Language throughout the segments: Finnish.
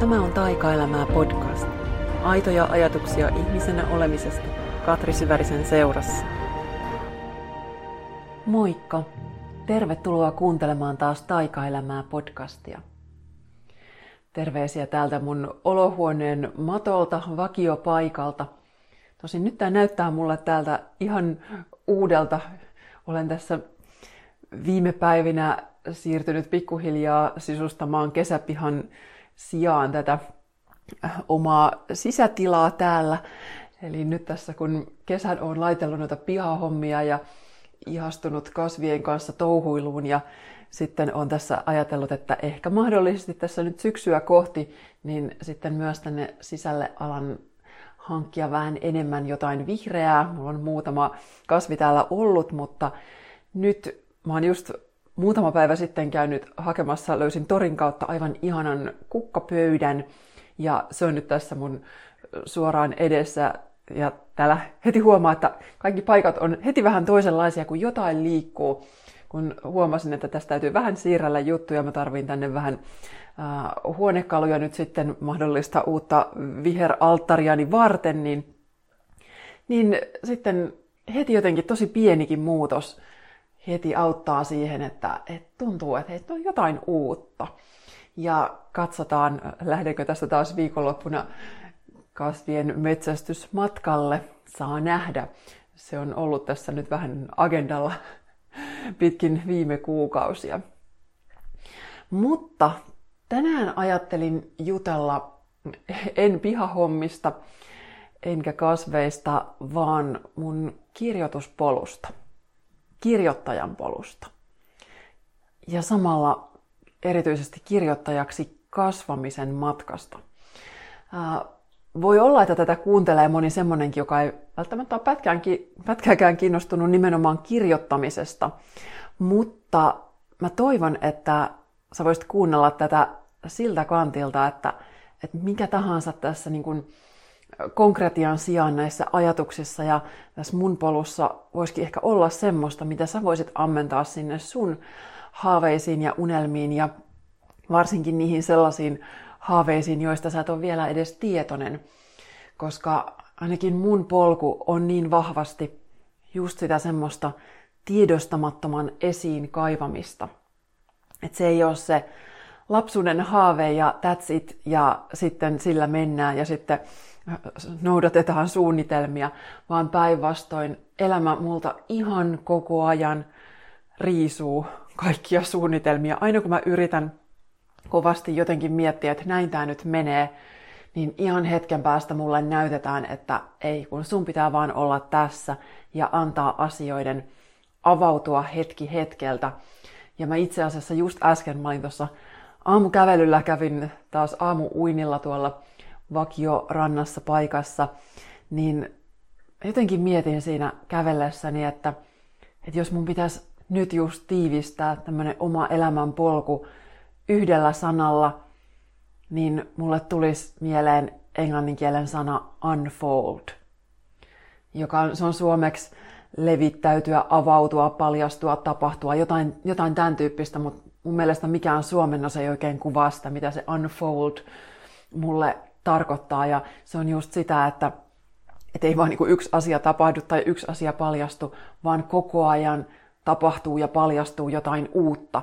Tämä on Taikaelämää podcast. Aitoja ajatuksia ihmisenä olemisesta Katri Syvärisen seurassa. Moikka! Tervetuloa kuuntelemaan taas Taikaelämää podcastia. Terveisiä täältä mun olohuoneen matolta, vakiopaikalta. Tosin nyt tämä näyttää mulle täältä ihan uudelta. Olen tässä viime päivinä siirtynyt pikkuhiljaa sisustamaan kesäpihan sijaan tätä omaa sisätilaa täällä. Eli nyt tässä kun kesän on laitellut noita pihahommia ja ihastunut kasvien kanssa touhuiluun ja sitten on tässä ajatellut, että ehkä mahdollisesti tässä nyt syksyä kohti, niin sitten myös tänne sisälle alan hankkia vähän enemmän jotain vihreää. Mulla on muutama kasvi täällä ollut, mutta nyt mä oon just muutama päivä sitten käynyt hakemassa, löysin torin kautta aivan ihanan kukkapöydän. Ja se on nyt tässä mun suoraan edessä. Ja täällä heti huomaa, että kaikki paikat on heti vähän toisenlaisia, kun jotain liikkuu. Kun huomasin, että tästä täytyy vähän siirrellä juttuja, mä tarvin tänne vähän äh, huonekaluja nyt sitten mahdollista uutta viheralttariani varten, niin, niin sitten heti jotenkin tosi pienikin muutos heti auttaa siihen, että, että tuntuu, että hei, on jotain uutta. Ja katsotaan, lähdenkö tästä taas viikonloppuna kasvien metsästysmatkalle. Saa nähdä. Se on ollut tässä nyt vähän agendalla pitkin viime kuukausia. Mutta tänään ajattelin jutella en pihahommista enkä kasveista, vaan mun kirjoituspolusta kirjoittajan polusta. Ja samalla erityisesti kirjoittajaksi kasvamisen matkasta. voi olla, että tätä kuuntelee moni semmonenkin, joka ei välttämättä ole pätkääkään kiinnostunut nimenomaan kirjoittamisesta, mutta mä toivon, että sä voisit kuunnella tätä siltä kantilta, että, että mikä tahansa tässä niin kuin konkretian sijaan näissä ajatuksissa ja tässä mun polussa voisikin ehkä olla semmoista, mitä sä voisit ammentaa sinne sun haaveisiin ja unelmiin ja varsinkin niihin sellaisiin haaveisiin, joista sä et ole vielä edes tietoinen. Koska ainakin mun polku on niin vahvasti just sitä semmoista tiedostamattoman esiin kaivamista. Että se ei ole se lapsuuden haave ja that's it ja sitten sillä mennään ja sitten noudatetaan suunnitelmia, vaan päinvastoin elämä multa ihan koko ajan riisuu kaikkia suunnitelmia. Aina kun mä yritän kovasti jotenkin miettiä, että näin tämä nyt menee, niin ihan hetken päästä mulle näytetään, että ei, kun sun pitää vaan olla tässä ja antaa asioiden avautua hetki hetkeltä. Ja mä itse asiassa just äsken, mä olin tuossa aamukävelyllä, kävin taas aamuuinilla tuolla vakiorannassa paikassa, niin jotenkin mietin siinä kävellessäni, että, että jos mun pitäisi nyt just tiivistää tämmöinen oma elämän polku yhdellä sanalla, niin mulle tulisi mieleen englanninkielen sana unfold, joka on, se on suomeksi levittäytyä, avautua, paljastua, tapahtua, jotain, jotain tämän tyyppistä, mutta mun mielestä mikään suomennos ei oikein kuvaa sitä, mitä se unfold mulle tarkoittaa. Ja se on just sitä, että, että ei vaan niin yksi asia tapahdu tai yksi asia paljastu, vaan koko ajan tapahtuu ja paljastuu jotain uutta.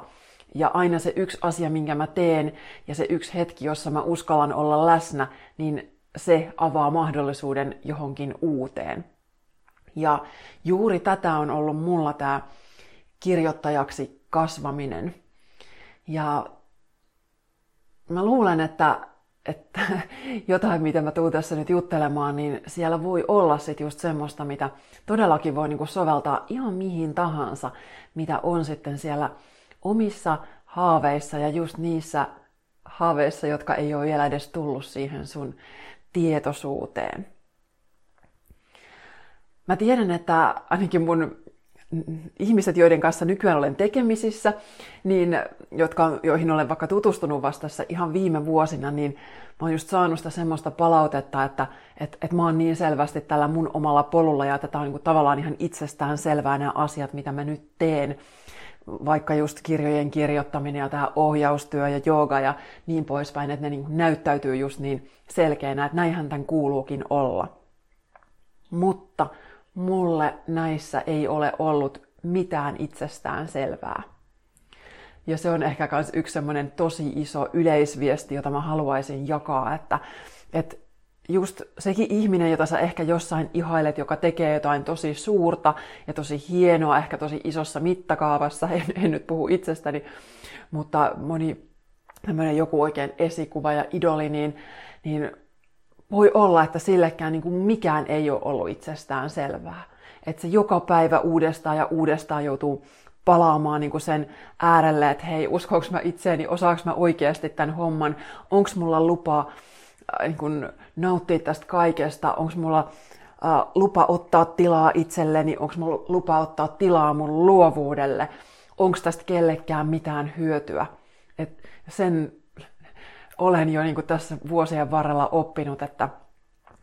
Ja aina se yksi asia, minkä mä teen, ja se yksi hetki, jossa mä uskallan olla läsnä, niin se avaa mahdollisuuden johonkin uuteen. Ja juuri tätä on ollut mulla tämä kirjoittajaksi kasvaminen. Ja mä luulen, että että jotain, mitä mä tuun tässä nyt juttelemaan, niin siellä voi olla sitten just semmoista, mitä todellakin voi niinku soveltaa ihan mihin tahansa, mitä on sitten siellä omissa haaveissa ja just niissä haaveissa, jotka ei ole vielä edes tullut siihen sun tietoisuuteen. Mä tiedän, että ainakin mun ihmiset, joiden kanssa nykyään olen tekemisissä, niin, jotka, joihin olen vaikka tutustunut vasta ihan viime vuosina, niin mä oon just saanut sitä semmoista palautetta, että et, et mä oon niin selvästi tällä mun omalla polulla ja että tämä on niin tavallaan ihan itsestään selvää nämä asiat, mitä mä nyt teen. vaikka just kirjojen kirjoittaminen ja tämä ohjaustyö ja jooga ja niin poispäin, että ne niin näyttäytyy just niin selkeänä, että näinhän tämän kuuluukin olla. Mutta mulle näissä ei ole ollut mitään itsestään selvää. Ja se on ehkä myös yksi semmoinen tosi iso yleisviesti, jota mä haluaisin jakaa, että, että just sekin ihminen, jota sä ehkä jossain ihailet, joka tekee jotain tosi suurta ja tosi hienoa, ehkä tosi isossa mittakaavassa, en, en nyt puhu itsestäni, mutta moni tämmöinen joku oikein esikuva ja idoli, niin, niin voi olla, että sillekään niin kuin mikään ei ole ollut itsestään selvää. Että se joka päivä uudestaan ja uudestaan joutuu palaamaan niin kuin sen äärelle, että hei, uskoinko mä itseeni, osaanko mä oikeasti tämän homman, onko mulla lupa äh, niin kuin nauttia tästä kaikesta, onko mulla äh, lupa ottaa tilaa itselleni, onko mulla lupa ottaa tilaa mun luovuudelle, onko tästä kellekään mitään hyötyä. Et sen olen jo niin kuin tässä vuosien varrella oppinut, että,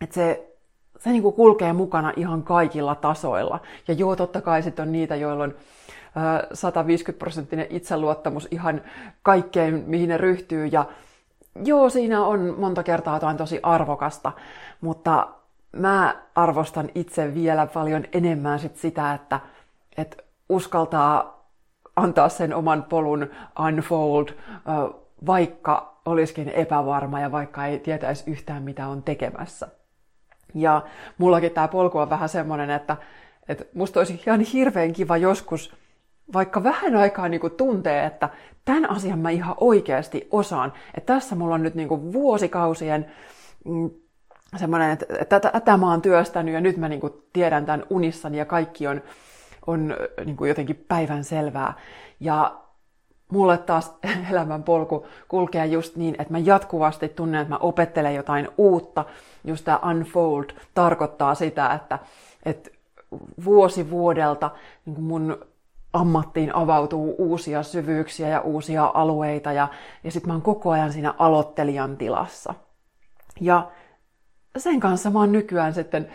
että se, se niin kuin kulkee mukana ihan kaikilla tasoilla. Ja joo, totta kai sitten on niitä, joilla on 150 prosenttinen itseluottamus ihan kaikkeen, mihin ne ryhtyy. Ja joo, siinä on monta kertaa jotain tosi arvokasta, mutta mä arvostan itse vielä paljon enemmän sit sitä, että, että uskaltaa antaa sen oman polun unfold, vaikka olisikin epävarma ja vaikka ei tietäisi yhtään mitä on tekemässä. Ja mullakin tämä polku on vähän semmoinen, että, että musta olisi ihan hirveän kiva joskus vaikka vähän aikaa niin kuin tuntee, että tämän asian mä ihan oikeasti osaan. Että tässä mulla on nyt niin kuin vuosikausien mm, semmoinen, että, että tätä mä oon työstänyt ja nyt mä niin kuin tiedän tämän unissani ja kaikki on, on niin kuin jotenkin päivän selvää. Ja mulle taas elämän polku kulkee just niin, että mä jatkuvasti tunnen, että mä opettelen jotain uutta. Just tämä unfold tarkoittaa sitä, että, että vuosi vuodelta niin mun ammattiin avautuu uusia syvyyksiä ja uusia alueita ja, ja sitten mä oon koko ajan siinä aloittelijan tilassa. Ja sen kanssa oon nykyään sitten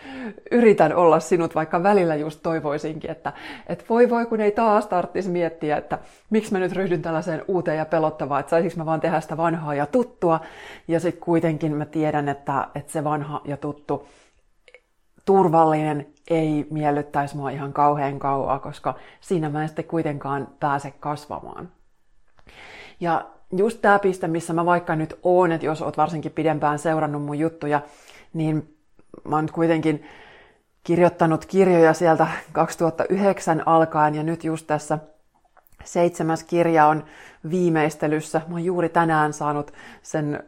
yritän olla sinut, vaikka välillä just toivoisinkin, että, että voi voi kun ei taas tarvitsisi miettiä, että miksi mä nyt ryhdyn tällaiseen uuteen ja pelottavaan, että saisinko mä vaan tehdä sitä vanhaa ja tuttua. Ja sitten kuitenkin mä tiedän, että, että se vanha ja tuttu turvallinen ei miellyttäisi mua ihan kauhean kauaa, koska siinä mä en sitten kuitenkaan pääse kasvamaan. Ja just tämä piste, missä mä vaikka nyt oon, että jos oot varsinkin pidempään seurannut mun juttuja, niin mä oon nyt kuitenkin kirjoittanut kirjoja sieltä 2009 alkaen ja nyt just tässä seitsemäs kirja on viimeistelyssä. Mä oon juuri tänään saanut sen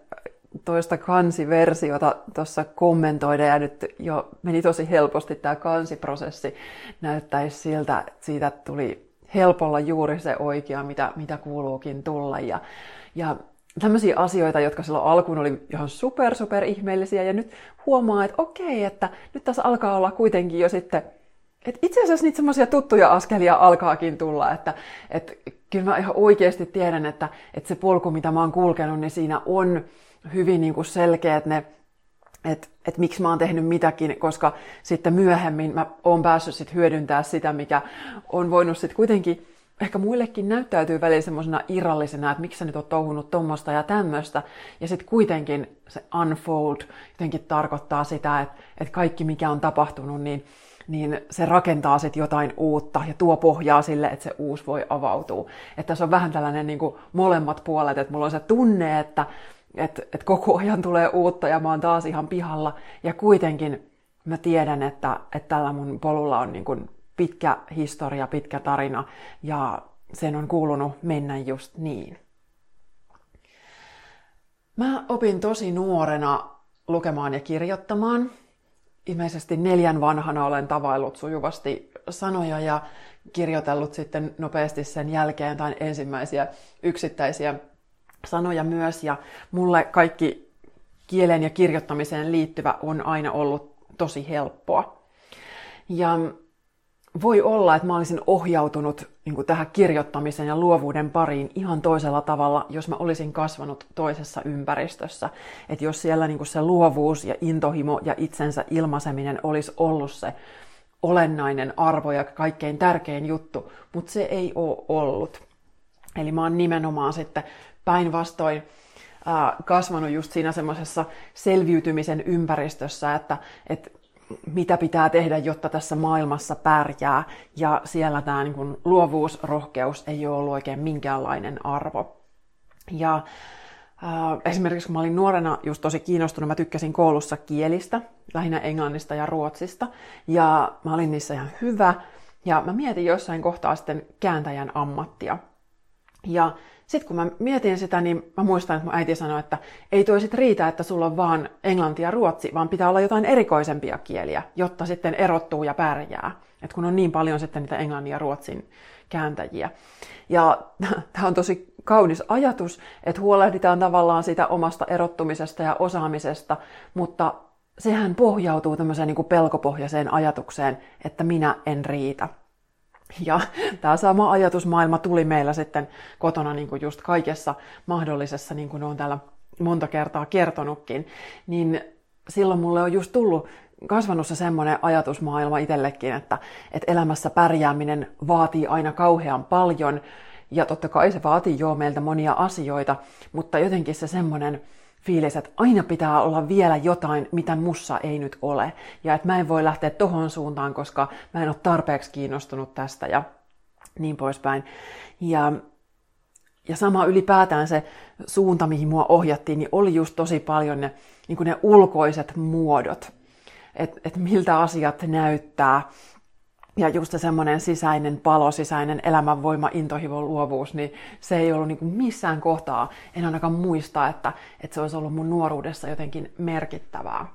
toista kansiversiota tuossa kommentoida ja nyt jo meni tosi helposti tämä kansiprosessi. Näyttäisi siltä, että siitä tuli helpolla juuri se oikea, mitä, mitä kuuluukin tulla. Ja, ja tämmöisiä asioita, jotka silloin alkuun oli ihan super, super ihmeellisiä ja nyt huomaa, että okei, että nyt tässä alkaa olla kuitenkin jo sitten et itse asiassa niitä semmoisia tuttuja askelia alkaakin tulla, että et, kyllä mä ihan oikeasti tiedän, että, että se polku, mitä mä oon kulkenut, niin siinä on hyvin niin kuin selkeät ne, että et miksi mä oon tehnyt mitäkin, koska sitten myöhemmin mä oon päässyt sit hyödyntää sitä, mikä on voinut sitten kuitenkin ehkä muillekin näyttäytyy välillä semmoisena irrallisena, että miksi sä nyt oot touhunut tuommoista ja tämmöistä. Ja sitten kuitenkin se unfold jotenkin tarkoittaa sitä, että, että kaikki mikä on tapahtunut, niin, niin se rakentaa sitten jotain uutta ja tuo pohjaa sille, että se uusi voi avautua. Että tässä on vähän tällainen niin kuin molemmat puolet, että mulla on se tunne, että että et koko ajan tulee uutta ja mä oon taas ihan pihalla. Ja kuitenkin mä tiedän, että, että tällä mun polulla on niin kuin pitkä historia, pitkä tarina ja sen on kuulunut mennä just niin. Mä opin tosi nuorena lukemaan ja kirjoittamaan. Ilmeisesti neljän vanhana olen tavaillut sujuvasti sanoja ja kirjoitellut sitten nopeasti sen jälkeen tai ensimmäisiä yksittäisiä sanoja myös ja mulle kaikki kielen ja kirjoittamiseen liittyvä on aina ollut tosi helppoa. Ja voi olla, että mä olisin ohjautunut niin tähän kirjoittamisen ja luovuuden pariin ihan toisella tavalla, jos mä olisin kasvanut toisessa ympäristössä. Että jos siellä niin se luovuus ja intohimo ja itsensä ilmaiseminen olisi ollut se olennainen arvo ja kaikkein tärkein juttu, mutta se ei ole ollut. Eli mä oon nimenomaan sitten päinvastoin kasvanut just siinä semmoisessa selviytymisen ympäristössä, että, että mitä pitää tehdä, jotta tässä maailmassa pärjää. Ja siellä tämä niin luovuus, rohkeus ei ole ollut oikein minkäänlainen arvo. Ja äh, esimerkiksi kun mä olin nuorena just tosi kiinnostunut, mä tykkäsin koulussa kielistä, lähinnä englannista ja ruotsista. Ja mä olin niissä ihan hyvä. Ja mä mietin jossain kohtaa sitten kääntäjän ammattia. Ja sitten kun mä mietin sitä, niin mä muistan, että mun äiti sanoi, että ei toi sit riitä, että sulla on vaan englanti ja ruotsi, vaan pitää olla jotain erikoisempia kieliä, jotta sitten erottuu ja pärjää. Et kun on niin paljon sitten niitä englannin ja ruotsin kääntäjiä. Ja tämä on tosi kaunis ajatus, että huolehditaan tavallaan sitä omasta erottumisesta ja osaamisesta, mutta sehän pohjautuu tämmöiseen niin pelkopohjaiseen ajatukseen, että minä en riitä. Ja tämä sama ajatusmaailma tuli meillä sitten kotona niin kuin just kaikessa mahdollisessa, niin kuin olen täällä monta kertaa kertonutkin, niin silloin mulle on just tullut kasvanut se semmoinen ajatusmaailma itsellekin, että, että elämässä pärjääminen vaatii aina kauhean paljon, ja totta kai se vaatii jo meiltä monia asioita, mutta jotenkin se semmoinen fiilis, että aina pitää olla vielä jotain, mitä mussa ei nyt ole. Ja että mä en voi lähteä tohon suuntaan, koska mä en ole tarpeeksi kiinnostunut tästä ja niin poispäin. Ja, ja sama ylipäätään se suunta, mihin mua ohjattiin, niin oli just tosi paljon ne, niin ne ulkoiset muodot. Että et miltä asiat näyttää, ja just se semmoinen sisäinen palo, sisäinen elämänvoima, intohivo, luovuus, niin se ei ollut niin missään kohtaa, en ainakaan muista, että, että se olisi ollut mun nuoruudessa jotenkin merkittävää.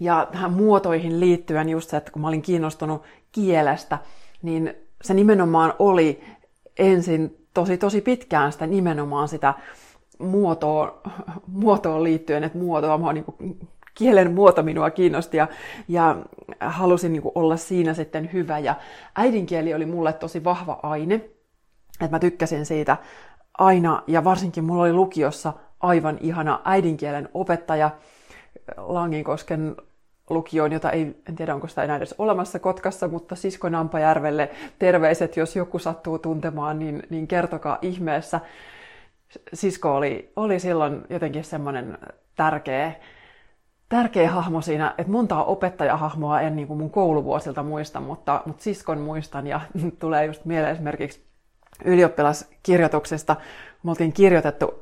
Ja tähän muotoihin liittyen just se, että kun mä olin kiinnostunut kielestä, niin se nimenomaan oli ensin tosi tosi pitkään sitä nimenomaan sitä muotoon, muotoon liittyen, että muotoa mä oon niin kielen muoto minua kiinnosti ja, ja halusin niin kuin olla siinä sitten hyvä. Ja äidinkieli oli mulle tosi vahva aine, että mä tykkäsin siitä aina ja varsinkin mulla oli lukiossa aivan ihana äidinkielen opettaja Langinkosken lukioon, jota ei, en tiedä onko sitä enää edes olemassa Kotkassa, mutta Sisko Nampajärvelle terveiset, jos joku sattuu tuntemaan, niin, niin kertokaa ihmeessä. Sisko oli, oli silloin jotenkin semmoinen tärkeä tärkeä hahmo siinä, että montaa opettajahahmoa en niin kuin mun kouluvuosilta muista, mutta, mutta siskon muistan ja tulee just mieleen esimerkiksi ylioppilaskirjoituksesta. Me oltiin kirjoitettu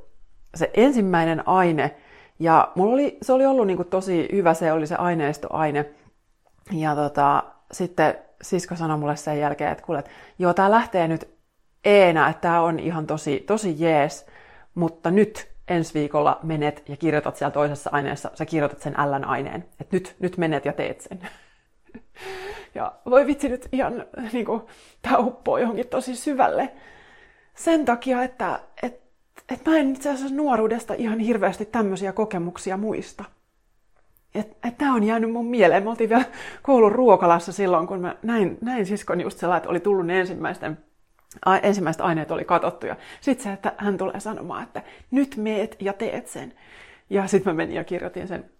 se ensimmäinen aine ja mulla oli, se oli ollut niin kuin tosi hyvä, se oli se aineistoaine. Ja tota, sitten sisko sanoi mulle sen jälkeen, että kuule, että joo, tää lähtee nyt eenä, että tää on ihan tosi, tosi jees, mutta nyt ensi viikolla menet ja kirjoitat siellä toisessa aineessa, sä kirjoitat sen L-aineen. Että nyt, nyt menet ja teet sen. Ja voi vitsi nyt ihan niin kuin, tämä uppoo johonkin tosi syvälle. Sen takia, että et, et mä en itse asiassa nuoruudesta ihan hirveästi tämmöisiä kokemuksia muista. Että et tämä on jäänyt mun mieleen. Me oltiin vielä koulun ruokalassa silloin, kun mä näin, näin siskon just sellainen, että oli tullut ne ensimmäisten ensimmäiset aineet oli katsottu ja sitten se, että hän tulee sanomaan, että nyt meet ja teet sen. Ja sitten mä menin ja kirjoitin sen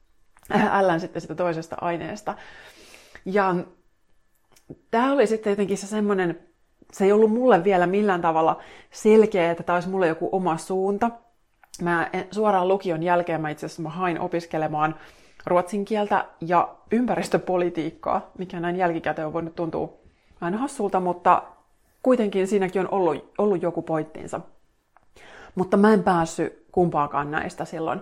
ällän sitten sitä toisesta aineesta. Ja tämä oli sitten jotenkin se semmoinen, se ei ollut mulle vielä millään tavalla selkeä, että tämä olisi mulle joku oma suunta. Mä suoraan lukion jälkeen mä itse asiassa mä hain opiskelemaan ruotsin kieltä ja ympäristöpolitiikkaa, mikä näin jälkikäteen on voinut tuntua aina hassulta, mutta kuitenkin siinäkin on ollut, ollut joku pointtinsa. Mutta mä en päässyt kumpaakaan näistä silloin,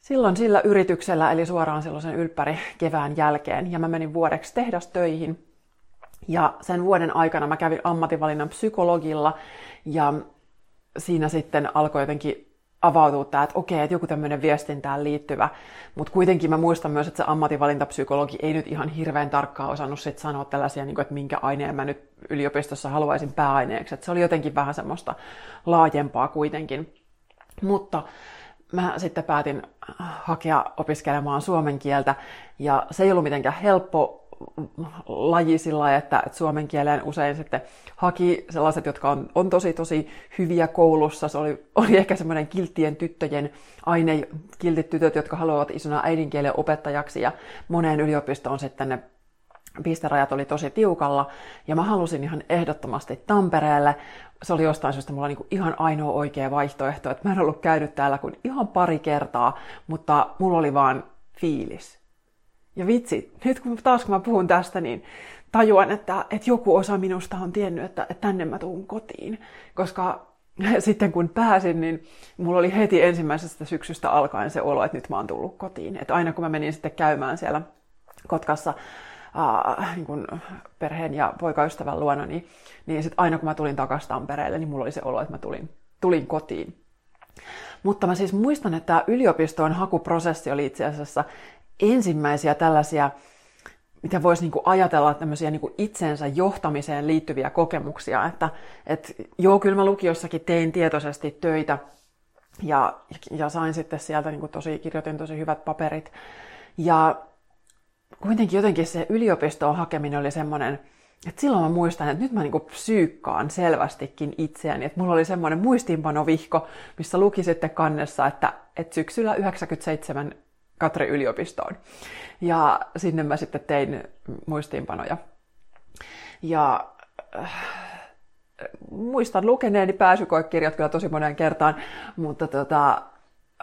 silloin sillä yrityksellä, eli suoraan silloin sen ylppäri kevään jälkeen. Ja mä menin vuodeksi tehdastöihin. Ja sen vuoden aikana mä kävin ammatinvalinnan psykologilla ja siinä sitten alkoi jotenkin avautuu tämä, että okei, että joku tämmöinen viestintään liittyvä, mutta kuitenkin mä muistan myös, että se ammatinvalintapsykologi ei nyt ihan hirveän tarkkaan osannut sit sanoa tällaisia, niin kuin, että minkä aineen mä nyt yliopistossa haluaisin pääaineeksi, että se oli jotenkin vähän semmoista laajempaa kuitenkin. Mutta mä sitten päätin hakea opiskelemaan suomen kieltä, ja se ei ollut mitenkään helppo laji sillä että, että suomen kieleen usein sitten haki sellaiset, jotka on, on tosi tosi hyviä koulussa. Se oli, oli ehkä semmoinen kilttien tyttöjen aine, kiltit tytöt, jotka haluavat isona äidinkielen opettajaksi ja moneen yliopistoon sitten ne pisterajat oli tosi tiukalla ja mä halusin ihan ehdottomasti Tampereelle. Se oli jostain syystä mulla niinku ihan ainoa oikea vaihtoehto, että mä en ollut käynyt täällä kuin ihan pari kertaa, mutta mulla oli vaan fiilis. Ja vitsi, nyt kun taas kun mä puhun tästä, niin tajuan, että, että joku osa minusta on tiennyt, että, että tänne mä tuun kotiin. Koska sitten kun pääsin, niin mulla oli heti ensimmäisestä syksystä alkaen se olo, että nyt mä oon tullut kotiin. Että aina kun mä menin sitten käymään siellä Kotkassa äh, niin kun perheen ja poikaystävän luona, niin, niin sit aina kun mä tulin takaisin Tampereelle, niin mulla oli se olo, että mä tulin, tulin kotiin. Mutta mä siis muistan, että tämä yliopistoon hakuprosessi oli itse asiassa ensimmäisiä tällaisia, mitä voisi niin ajatella tämmöisiä niin itsensä johtamiseen liittyviä kokemuksia. Että et, joo, kyllä mä lukiossakin tein tietoisesti töitä ja, ja sain sitten sieltä niin tosi, kirjoitin tosi hyvät paperit. Ja kuitenkin jotenkin se yliopistoon hakeminen oli semmoinen, että silloin mä muistan, että nyt mä niinku psyykkaan selvästikin itseäni. Että mulla oli semmoinen muistiinpanovihko, missä luki sitten kannessa, että, että syksyllä 97 Katri yliopistoon. Ja sinne mä sitten tein muistiinpanoja. Ja äh, muistan lukeneeni pääsykoekirjat kyllä tosi moneen kertaan, mutta tota,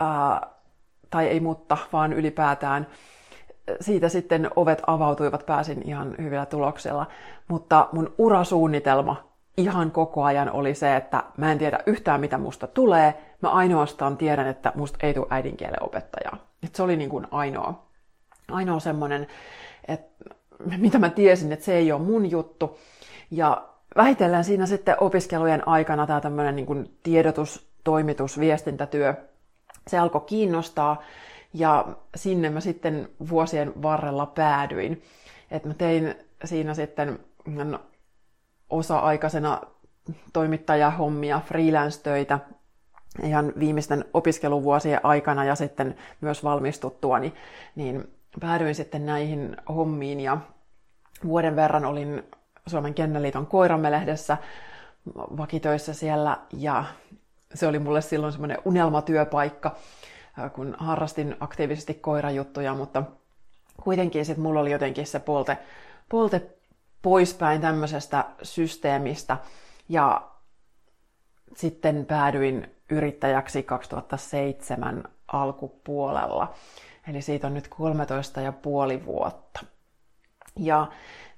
äh, tai ei mutta, vaan ylipäätään siitä sitten ovet avautuivat, pääsin ihan hyvillä tuloksella. Mutta mun urasuunnitelma ihan koko ajan oli se, että mä en tiedä yhtään mitä musta tulee, mä ainoastaan tiedän, että musta ei tule äidinkielen opettajaa. Et se oli niin kuin ainoa, ainoa semmoinen, että mitä mä tiesin, että se ei ole mun juttu. Ja vähitellen siinä sitten opiskelujen aikana tämä tämmöinen niin kuin tiedotus, toimitus, viestintätyö, se alkoi kiinnostaa ja sinne mä sitten vuosien varrella päädyin. Että mä tein siinä sitten no, osa-aikaisena toimittajahommia, freelance-töitä ihan viimeisten opiskeluvuosien aikana ja sitten myös valmistuttuani, niin päädyin sitten näihin hommiin ja vuoden verran olin Suomen Kenneliiton koiramelehdessä vakitöissä siellä ja se oli mulle silloin semmoinen unelmatyöpaikka, kun harrastin aktiivisesti koirajuttuja, mutta kuitenkin sitten mulla oli jotenkin se polte, polte poispäin tämmöisestä systeemistä ja sitten päädyin yrittäjäksi 2007 alkupuolella. Eli siitä on nyt 13 ja puoli vuotta. Ja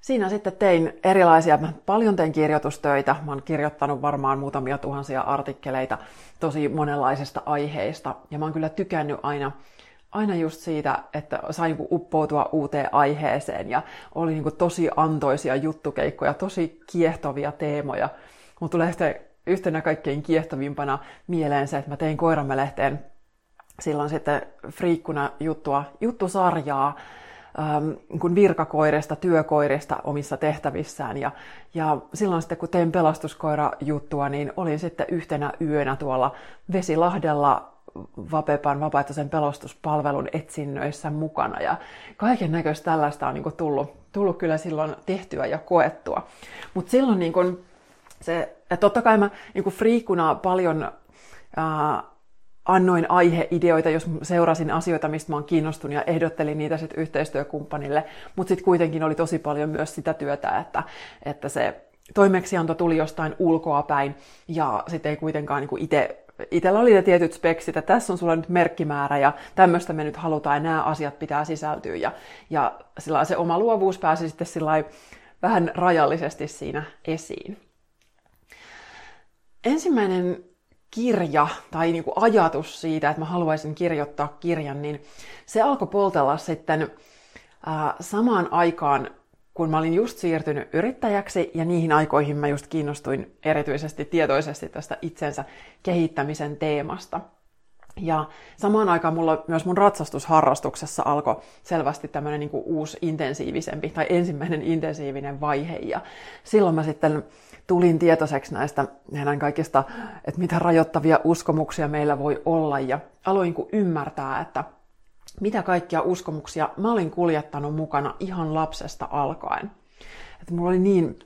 siinä sitten tein erilaisia, mä paljon tein kirjoitustöitä, mä oon kirjoittanut varmaan muutamia tuhansia artikkeleita tosi monenlaisista aiheista, ja mä oon kyllä tykännyt aina, aina just siitä, että sain uppoutua uuteen aiheeseen, ja oli niin tosi antoisia juttukeikkoja, tosi kiehtovia teemoja. Mutta tulee sitten yhtenä kaikkein kiehtovimpana mieleen se, että mä tein Koiramelehteen silloin sitten friikkuna juttua, juttusarjaa, ähm, kun virkakoirista, työkoirista omissa tehtävissään. Ja, ja silloin sitten, kun tein pelastuskoira-juttua, niin olin sitten yhtenä yönä tuolla Vesilahdella Vapepan vapaaehtoisen pelastuspalvelun etsinnöissä mukana. Ja kaiken näköistä tällaista on niin tullut, tullut kyllä silloin tehtyä ja koettua. Mutta silloin niin kuin se, että totta kai mä niin friikuna paljon ää, annoin aiheideoita, jos seurasin asioita, mistä mä oon kiinnostunut ja ehdottelin niitä sitten yhteistyökumppanille, mutta sitten kuitenkin oli tosi paljon myös sitä työtä, että, että se toimeksianto tuli jostain ulkoa päin ja sitten ei kuitenkaan niin itse itsellä oli ne tietyt speksit, että tässä on sulla nyt merkkimäärä ja tämmöistä me nyt halutaan ja nämä asiat pitää sisältyä. Ja, ja se oma luovuus pääsi sitten vähän rajallisesti siinä esiin. Ensimmäinen kirja tai niin kuin ajatus siitä, että mä haluaisin kirjoittaa kirjan, niin se alkoi poltella sitten ää, samaan aikaan, kun mä olin just siirtynyt yrittäjäksi ja niihin aikoihin mä just kiinnostuin erityisesti tietoisesti tästä itsensä kehittämisen teemasta. Ja samaan aikaan mulla myös mun ratsastusharrastuksessa alkoi selvästi tämmöinen niin uusi intensiivisempi tai ensimmäinen intensiivinen vaihe. Ja silloin mä sitten tulin tietoiseksi näistä heidän kaikista, että mitä rajoittavia uskomuksia meillä voi olla ja aloin kun ymmärtää, että mitä kaikkia uskomuksia mä olin kuljettanut mukana ihan lapsesta alkaen. Että mulla oli niin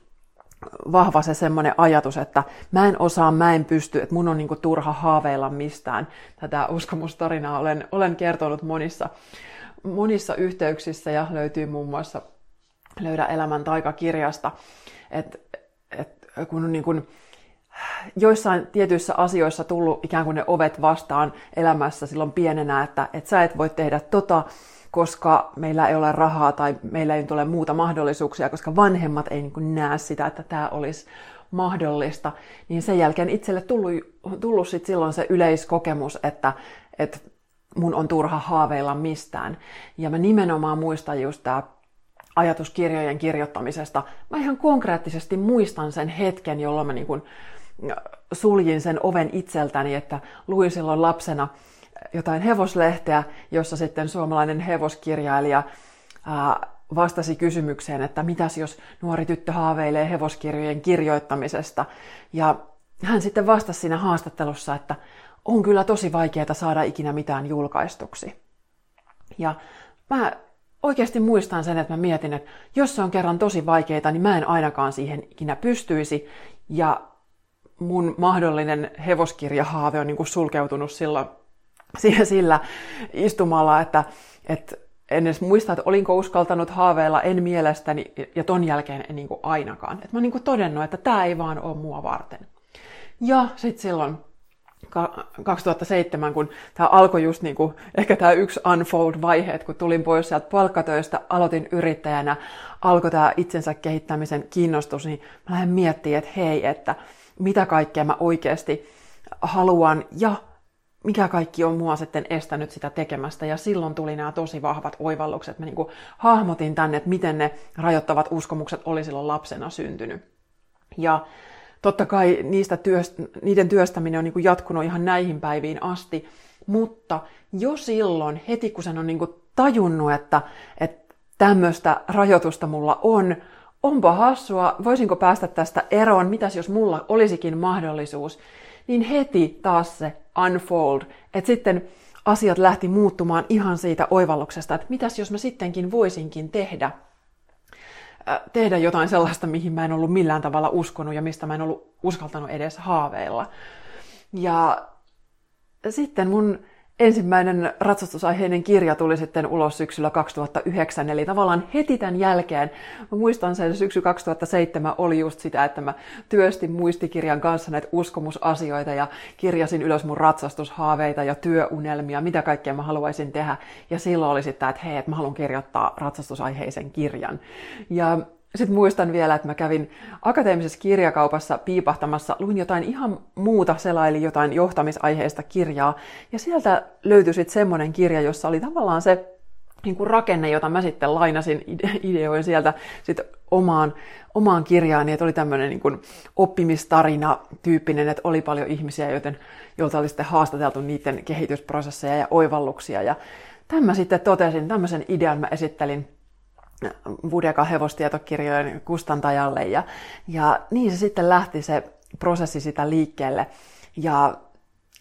vahva se semmoinen ajatus, että mä en osaa, mä en pysty, että mun on niinku turha haaveilla mistään. Tätä uskomustarinaa olen, olen kertonut monissa, monissa yhteyksissä ja löytyy muun muassa Löydä elämän taikakirjasta. Et, et, kun on niin kuin joissain tietyissä asioissa tullut ikään kuin ne ovet vastaan elämässä silloin pienenä, että, että sä et voi tehdä tota, koska meillä ei ole rahaa tai meillä ei tule muuta mahdollisuuksia, koska vanhemmat ei niin näe sitä, että tämä olisi mahdollista, niin sen jälkeen itselle tullut, tullut sit silloin se yleiskokemus, että, että mun on turha haaveilla mistään. Ja mä nimenomaan muistan just tämä ajatuskirjojen kirjoittamisesta. Mä ihan konkreettisesti muistan sen hetken, jolloin mä niin kun suljin sen oven itseltäni, että luin silloin lapsena jotain hevoslehteä, jossa sitten suomalainen hevoskirjailija vastasi kysymykseen, että mitäs jos nuori tyttö haaveilee hevoskirjojen kirjoittamisesta. Ja hän sitten vastasi siinä haastattelussa, että on kyllä tosi vaikeaa saada ikinä mitään julkaistuksi. Ja mä oikeasti muistan sen, että mä mietin, että jos se on kerran tosi vaikeaa, niin mä en ainakaan siihen ikinä pystyisi. Ja mun mahdollinen hevoskirjahaave on niin kuin sulkeutunut silloin sillä istumalla, että, että en edes muista, että olinko uskaltanut haaveilla, en mielestäni, ja ton jälkeen en niin kuin ainakaan. Että mä oon niin kuin todennut, että tämä ei vaan ole mua varten. Ja sitten silloin 2007, kun tämä alkoi just niin kuin, ehkä tämä yksi unfold-vaihe, että kun tulin pois sieltä palkkatöistä, aloitin yrittäjänä, alkoi tämä itsensä kehittämisen kiinnostus, niin mä lähdin miettimään, että hei, että mitä kaikkea mä oikeasti haluan ja mikä kaikki on mua sitten estänyt sitä tekemästä. Ja silloin tuli nämä tosi vahvat oivallukset. Mä niin kuin hahmotin tänne, että miten ne rajoittavat uskomukset oli silloin lapsena syntynyt. Ja totta kai niistä työst, niiden työstäminen on niin kuin jatkunut ihan näihin päiviin asti. Mutta jo silloin, heti kun sen on niin kuin tajunnut, että, että tämmöistä rajoitusta mulla on, onpa hassua, voisinko päästä tästä eroon, mitäs jos mulla olisikin mahdollisuus, niin heti taas se unfold, että sitten asiat lähti muuttumaan ihan siitä oivalluksesta, että mitäs jos mä sittenkin voisinkin tehdä, tehdä jotain sellaista, mihin mä en ollut millään tavalla uskonut ja mistä mä en ollut uskaltanut edes haaveilla. Ja sitten mun ensimmäinen ratsastusaiheinen kirja tuli sitten ulos syksyllä 2009, eli tavallaan heti tämän jälkeen, mä muistan sen syksy 2007 oli just sitä, että mä työstin muistikirjan kanssa näitä uskomusasioita ja kirjasin ylös mun ratsastushaaveita ja työunelmia, mitä kaikkea mä haluaisin tehdä. Ja silloin oli sitten, että hei, että mä haluan kirjoittaa ratsastusaiheisen kirjan. Ja sitten muistan vielä, että mä kävin akateemisessa kirjakaupassa piipahtamassa, luin jotain ihan muuta, selaili jotain johtamisaiheista kirjaa, ja sieltä löytyi sitten semmoinen kirja, jossa oli tavallaan se niin kuin rakenne, jota mä sitten lainasin, ideoin sieltä sitten omaan, omaan kirjaani, että oli tämmöinen niin kuin oppimistarina tyyppinen, että oli paljon ihmisiä, joten, joilta oli sitten haastateltu niiden kehitysprosesseja ja oivalluksia, ja tämän sitten totesin, tämmöisen idean mä esittelin Budeka hevostietokirjojen kustantajalle ja, ja niin se sitten lähti se prosessi sitä liikkeelle ja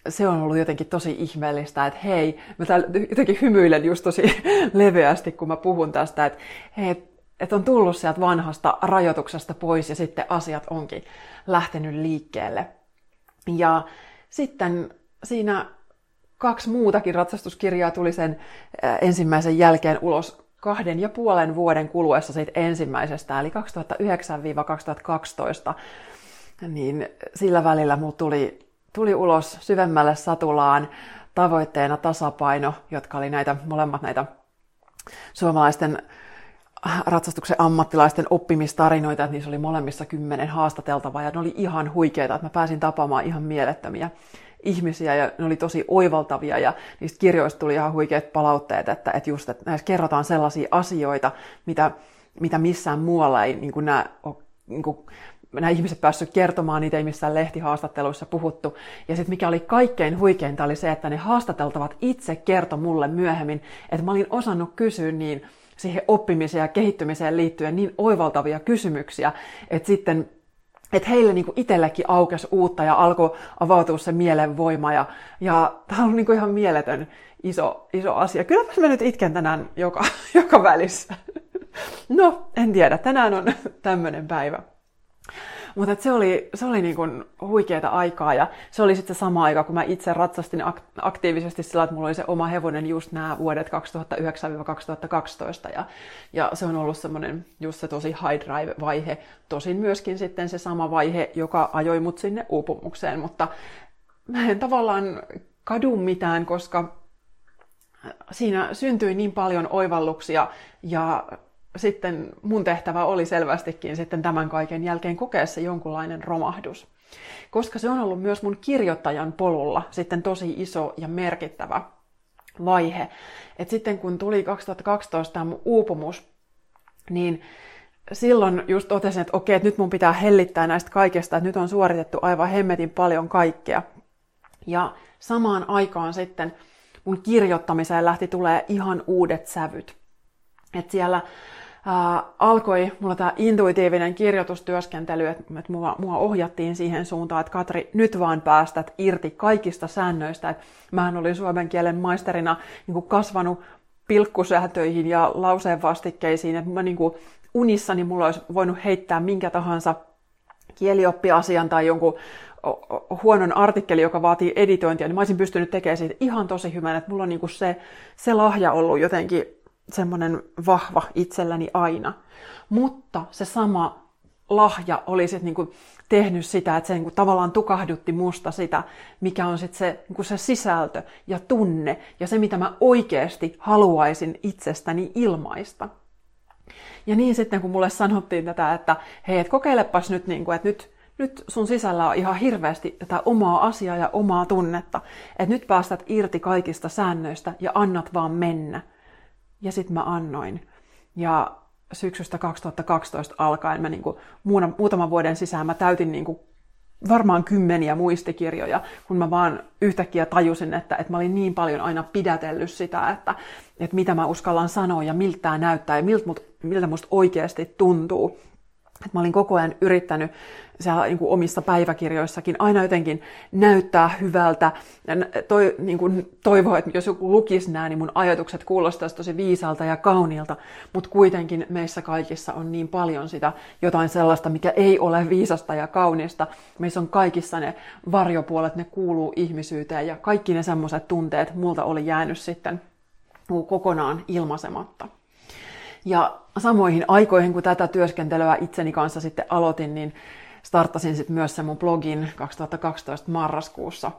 se on ollut jotenkin tosi ihmeellistä, että hei, mä täällä jotenkin hymyilen just tosi leveästi, kun mä puhun tästä, että hei, että on tullut sieltä vanhasta rajoituksesta pois ja sitten asiat onkin lähtenyt liikkeelle. Ja sitten siinä kaksi muutakin ratsastuskirjaa tuli sen ensimmäisen jälkeen ulos kahden ja puolen vuoden kuluessa siitä ensimmäisestä, eli 2009-2012, niin sillä välillä mulla tuli, tuli ulos syvemmälle satulaan tavoitteena tasapaino, jotka oli näitä molemmat näitä suomalaisten ratsastuksen ammattilaisten oppimistarinoita, että niissä oli molemmissa kymmenen haastateltavaa ja ne oli ihan huikeita, että mä pääsin tapaamaan ihan mielettömiä ihmisiä ja ne oli tosi oivaltavia ja niistä kirjoista tuli ihan huikeat palautteet, että, että just, että näissä kerrotaan sellaisia asioita, mitä, mitä missään muualla ei niin kuin nämä, niin kuin, nämä ihmiset päässyt kertomaan, niitä ei missään lehtihaastatteluissa puhuttu. Ja sitten mikä oli kaikkein huikeinta oli se, että ne haastateltavat itse kertoi mulle myöhemmin, että mä olin osannut kysyä niin siihen oppimiseen ja kehittymiseen liittyen niin oivaltavia kysymyksiä, että sitten että heille niin kuin itsellekin aukesi uutta ja alkoi avautua se mielenvoima. Ja, ja tämä on niin kuin ihan mieletön iso, iso asia. Kyllä mä nyt itken tänään joka, joka välissä. No, en tiedä. Tänään on tämmöinen päivä. Mutta se oli, se oli niin kuin aikaa ja se oli sitten se sama aika, kun mä itse ratsastin aktiivisesti sillä, että mulla oli se oma hevonen just nämä vuodet 2009-2012 ja, ja se on ollut semmoinen just se tosi high drive-vaihe, tosin myöskin sitten se sama vaihe, joka ajoi mut sinne uupumukseen, mutta mä en tavallaan kadu mitään, koska siinä syntyi niin paljon oivalluksia ja sitten mun tehtävä oli selvästikin sitten tämän kaiken jälkeen kokea se jonkunlainen romahdus. Koska se on ollut myös mun kirjoittajan polulla sitten tosi iso ja merkittävä vaihe. Et sitten kun tuli 2012 tämä mun uupumus, niin silloin just totesin, että okei, että nyt mun pitää hellittää näistä kaikesta, että nyt on suoritettu aivan hemmetin paljon kaikkea. Ja samaan aikaan sitten mun kirjoittamiseen lähti tulee ihan uudet sävyt. Et siellä ää, alkoi mulla tämä intuitiivinen kirjoitustyöskentely, että et mua, mua ohjattiin siihen suuntaan, että Katri, nyt vaan päästät irti kaikista säännöistä. Et mähän olin suomen kielen maisterina niin kuin kasvanut pilkkusäätöihin ja lauseen vastikkeisiin, että mä niin kuin unissani mulla olisi voinut heittää minkä tahansa kielioppiasian tai jonkun huonon artikkeli, joka vaatii editointia, niin mä olisin pystynyt tekemään siitä ihan tosi hyvän, että mulla on niinku se, se lahja ollut jotenkin semmoinen vahva itselläni aina. Mutta se sama lahja oli sitten niinku tehnyt sitä, että se niinku tavallaan tukahdutti musta sitä, mikä on sitten se, niinku se sisältö ja tunne ja se, mitä mä oikeasti haluaisin itsestäni ilmaista. Ja niin sitten kun mulle sanottiin tätä, että hei, et kokeilepas nyt, niinku, että nyt, nyt sun sisällä on ihan hirveästi tätä omaa asiaa ja omaa tunnetta, että nyt päästät irti kaikista säännöistä ja annat vaan mennä. Ja sitten mä annoin. Ja syksystä 2012 alkaen mä niinku, muutaman vuoden sisään mä täytin niinku varmaan kymmeniä muistikirjoja, kun mä vaan yhtäkkiä tajusin, että, että mä olin niin paljon aina pidätellyt sitä, että, että mitä mä uskallan sanoa ja miltä tämä näyttää ja miltä, miltä musta oikeasti tuntuu. Että mä olin koko ajan yrittänyt siellä niin kuin omissa päiväkirjoissakin aina jotenkin näyttää hyvältä. Toi, niin kuin toivoa, että jos joku lukisi nämä, niin mun ajatukset kuulostaisi tosi viisalta ja kauniilta, mutta kuitenkin meissä kaikissa on niin paljon sitä jotain sellaista, mikä ei ole viisasta ja kaunista. Meissä on kaikissa ne varjopuolet, ne kuuluu ihmisyyteen ja kaikki ne semmoiset tunteet multa oli jäänyt sitten kokonaan ilmaisematta. Ja samoihin aikoihin, kun tätä työskentelyä itseni kanssa sitten aloitin, niin starttasin sitten myös sen mun blogin 2012 marraskuussa.